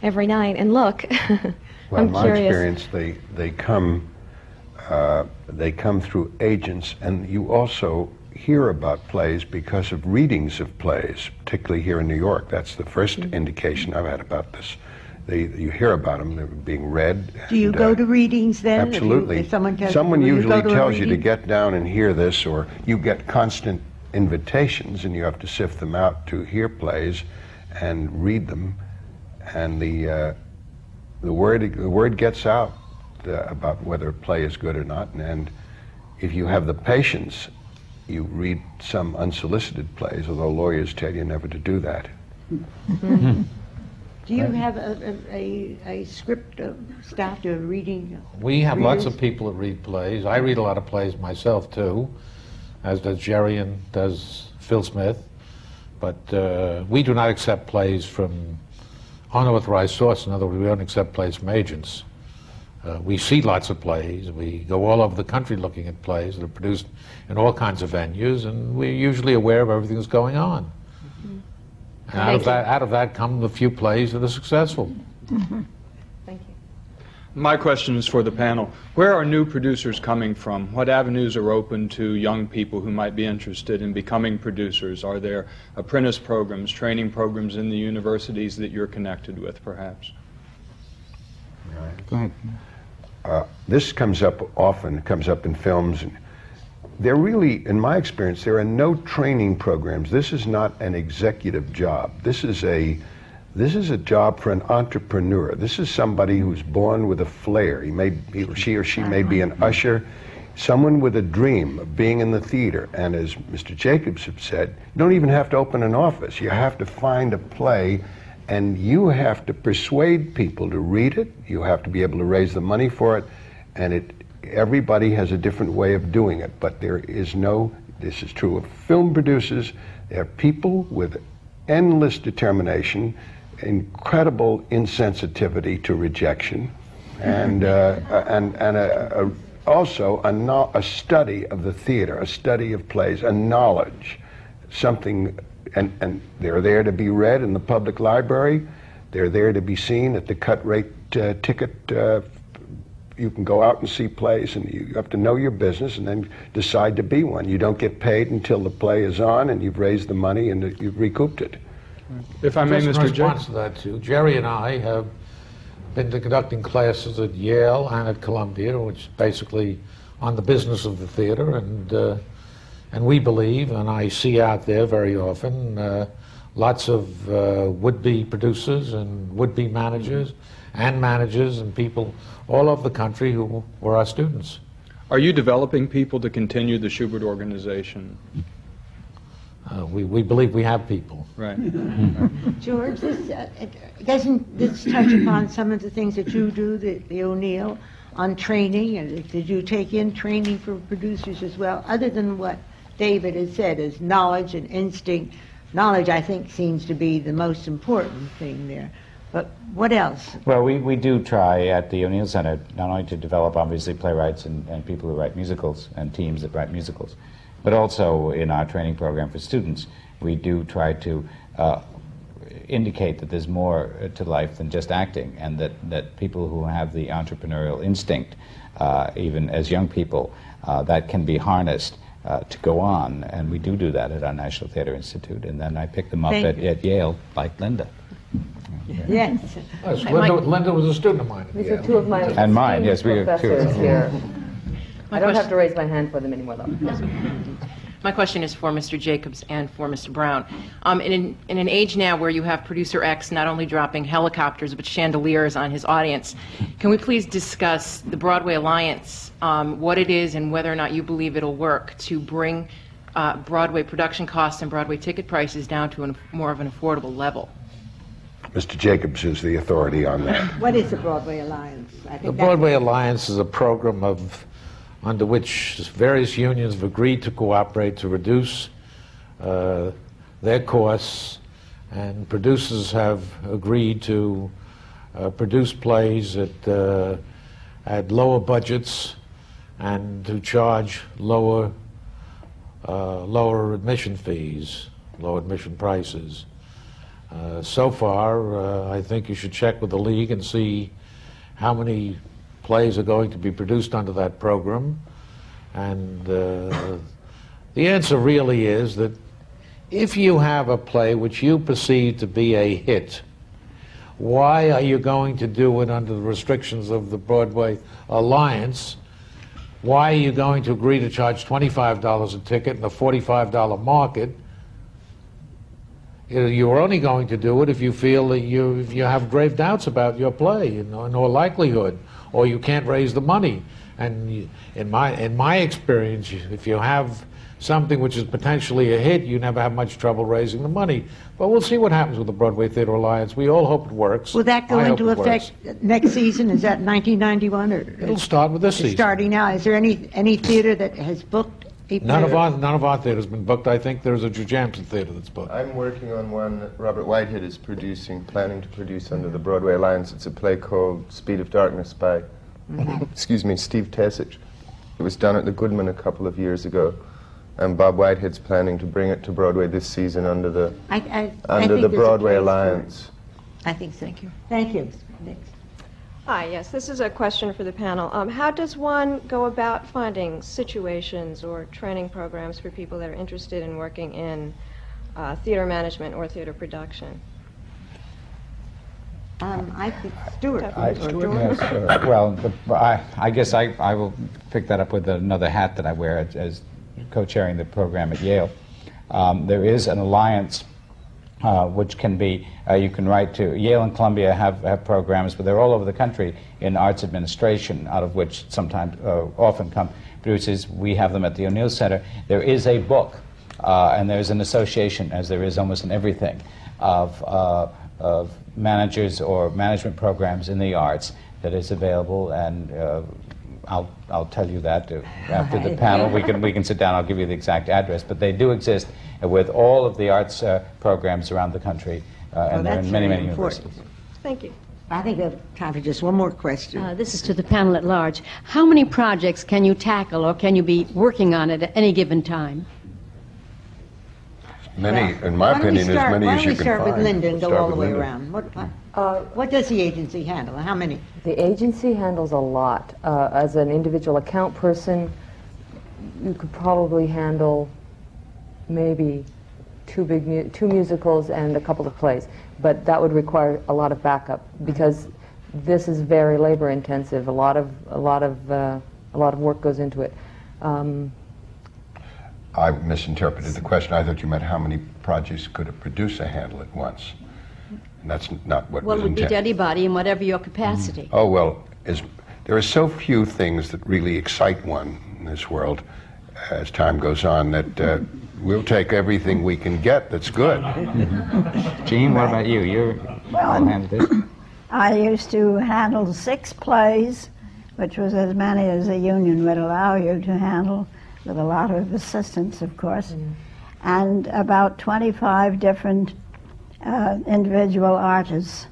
every night and look. Well, I'm in my curious. experience, they, they come uh, they come through agents, and you also hear about plays because of readings of plays, particularly here in New York. That's the 1st Mm-hmm. indication I've had about this. They, you hear about them; they're being read. Do you and, go uh, to readings then? If you- Absolutely. If someone tells Someone you, usually you go to a tells you to get down and hear this, or you get constant invitations, and you have to sift them out to hear plays and read them, and the uh, the word the word gets out uh, about whether a play is good or not, and, and if you have the patience, you read some unsolicited plays, although lawyers tell you never to do that. Do you have a, a, a, a script of staff to reading? We have lots of readers? people that read plays. I read a lot of plays myself too, as does Jerry and does Phil Smith. But uh, we do not accept plays from unauthorized source. In other words, we don't accept plays from agents. Uh, we see lots of plays. We go all over the country looking at plays that are produced in all kinds of venues, and we're usually aware of everything that's going on. And out Thank of you. that, out of that come the few plays that are successful. Thank you. My question is for the panel. Where are new producers coming from? What avenues are open to young people who might be interested in becoming producers? Are there apprentice programs, training programs in the universities that you're connected with, perhaps? Go ahead. Uh, this comes up often, it comes up in films. And there really, in my experience, there are no training programs. This is not an executive job. This is a this is a job for an entrepreneur. This is somebody who's born with a flair. He may he, she or she may be an uh-huh. usher, someone with a dream of being in the theater. And as Mr. Jacobs have said, you don't even have to open an office. You have to find a play and you have to persuade people to read it. You have to be able to raise the money for it, and it. Everybody has a different way of doing it, but there is no. This is true of film producers. There are people with endless determination, incredible insensitivity to rejection, and uh, and and a, a, also a, no, a study of the theater, a study of plays, a knowledge, something and, and they're there to be read in the public library. They're there to be seen at the cut rate uh, ticket. Uh, you can go out and see plays, and you have to know your business and then decide to be one. You don't get paid until the play is on and you've raised the money and you've recouped it. If I may, Just in Mr. response Jacobs. to that too, Jerry and I have been conducting classes at Yale and at Columbia, which basically on the business of the theater, and uh, and we believe, and I see out there very often, uh, lots of uh, would-be producers and would-be managers and managers and people all over the country who were our students. Are you developing people to continue the Shubert organization? Uh, we, we believe we have people. Right. George, this, uh, doesn't this touch upon some of the things that you do, the, the O'Neill, on training? And did you take in training for producers as well, other than what David has said as knowledge and instinct? Knowledge, I think, seems to be the most important thing there. But what else? Well, we, we do try at the O'Neill Center not only to develop, obviously, playwrights and, and people who write musicals and teams that write musicals, but also in our training program for students, we do try to uh, indicate that there's more to life than just acting, and that, that people who have the entrepreneurial instinct, uh, even as young people, uh, that can be harnessed uh, to go on, and we do do that at our National Theatre Institute. And then I pick them up Thank at, at Yale, like Linda. Yes. Yes, Linda, Linda was a student of mine. These Yeah. are two of my And mine, yes, we esteemed have two. professors here. My I don't have to raise my hand for them anymore, though. My question is for Mr. Jacobs and for Mr. Brown. Um, in, an, in an age now where you have producer X not only dropping helicopters but chandeliers on his audience, can we please discuss the Broadway Alliance, um, what it is and whether or not you believe it'll work to bring uh, Broadway production costs and Broadway ticket prices down to an, more of an affordable level? Mr. Jacobs is the authority on that. What is the Broadway Alliance? I think The that's- Broadway Alliance is a program of, under which various unions have agreed to cooperate to reduce uh, their costs, and producers have agreed to uh, produce plays at, uh, at lower budgets and to charge lower, uh, lower admission fees, low admission prices. Uh, so far, uh, I think you should check with the league and see how many plays are going to be produced under that program. And uh, the answer really is that if you have a play which you perceive to be a hit, why are you going to do it under the restrictions of the Broadway Alliance? Why are you going to agree to charge $25 a ticket in a $45 market? Know, You're only going to do it if you feel that you, if you have grave doubts about your play, you know, no likelihood, or you can't raise the money. And in my, in my experience, if you have something which is potentially a hit, you never have much trouble raising the money. But we'll see what happens with the Broadway Theatre Alliance. We all hope it works. Will that go I into works. effect next season? Is that 1991 or? It'll start with this season. starting now. Is there any, any theater that has booked a None of our, none of our theatre's been booked. I think there's a Jujamcyn Theatre that's booked. I'm working on one that Robert Whitehead is producing, planning to produce under the Broadway Alliance. It's a play called Speed of Darkness by, mm-hmm. excuse me, Steve Tesich. It was done at the Goodman a couple of years ago, and Bob Whitehead's planning to bring it to Broadway this season under the I, I, I under think the Broadway place for it. Alliance. I think so. Thank you. Thank you. Next. Hi, yes, this is a question for the panel. Um, how does one go about finding situations or training programs for people that are interested in working in uh, theater management or theater production? Um, I think Stuart. I, or George? yes, uh, well, the, I, I guess I, I will pick that up with another hat that I wear as, as co-chairing the program at Yale. Um, there is an alliance uh, which can be, uh, you can write to, Yale and Columbia have, have programs, but they're all over the country in arts administration, out of which sometimes, uh, often come producers. We have them at the O'Neill Center. There is a book, uh, and there's an association, as there is almost in everything, of, uh, of managers or management programs in the arts that is available, and uh, I'll, I'll tell you that uh, after the panel. We can, we can sit down, I'll give you the exact address, but they do exist uh, with all of the arts uh, programs around the country, uh, Well, and they're in many, very many important. universities. Thank you. I think we have time for just one more question. Uh, This is to the panel at large. How many projects can you tackle or can you be working on at any given time? Many, in my don't we opinion, as start- many why as don't you we can start with find. Linda and go all the way Linda. around? What, uh, what does the agency handle? How many? The agency handles a lot. Uh, as an individual account person, you could probably handle maybe two big mu- two musicals and a couple of plays, but that would require a lot of backup because this is very labor intensive. A lot of a lot of uh, a lot of work goes into it. Um, I misinterpreted the question. I thought you meant how many projects could a producer handle at once. And that's not what Well, was it would be to anybody in whatever your capacity. Mm. Oh, well, as, there are so few things that really excite one in this world uh, as time goes on that uh, we'll take everything we can get that's good. Jean, what about you? You're Well, handled. I used to handle six plays, which was as many as the union would allow you to handle, with a lot of assistance, of course, mm. and about 25 different uh, individual artists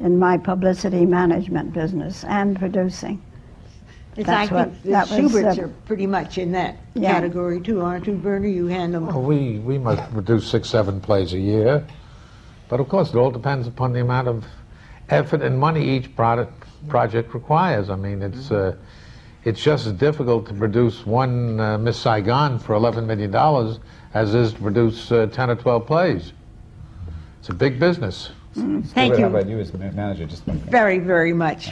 in my publicity management business and producing. It's, That's I what- think the that was, Shuberts uh, are pretty much in that Yeah. category too, aren't you, Bernie? You handle Well, we, we must produce six, seven plays a year. But of course, it all depends upon the amount of effort and money each product, project requires. I mean, it's, uh, it's just as difficult to produce one uh, Miss Saigon for $11 million as it is to produce uh, 10 or 12 plays. It's a big business. Mm, thank Stuart, you. How about you as the manager? Just. Very, very much.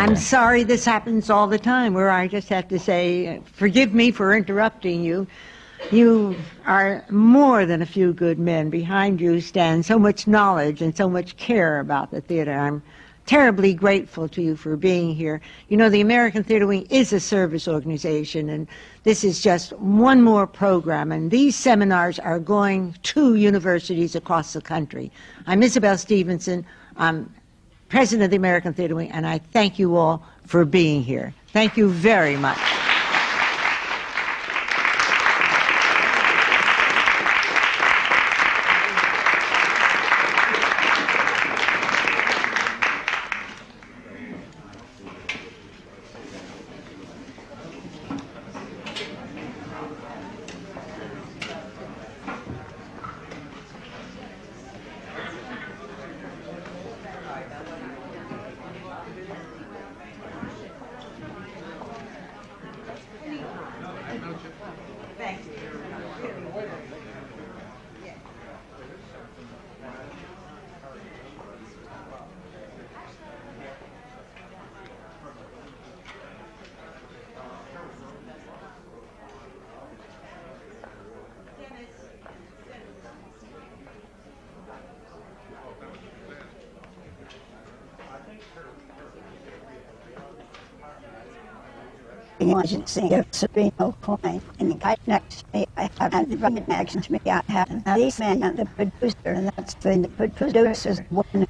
I'm sorry this happens all the time where I just have to say, forgive me for interrupting you. You are more than a few good men. Behind you stand so much knowledge and so much care about the theater. I'm terribly grateful to you for being here. You know, the American Theater Wing is a service organization, and this is just one more program. And these seminars are going to universities across the country. I'm Isabel Stevenson. I'm president of the American Theater Wing, and I thank you all for being here. Thank you very much. Emergency of Serino Coyne. And right next to me, I have, and right next to me, I have these men and the producer, and that's the, the producer's woman.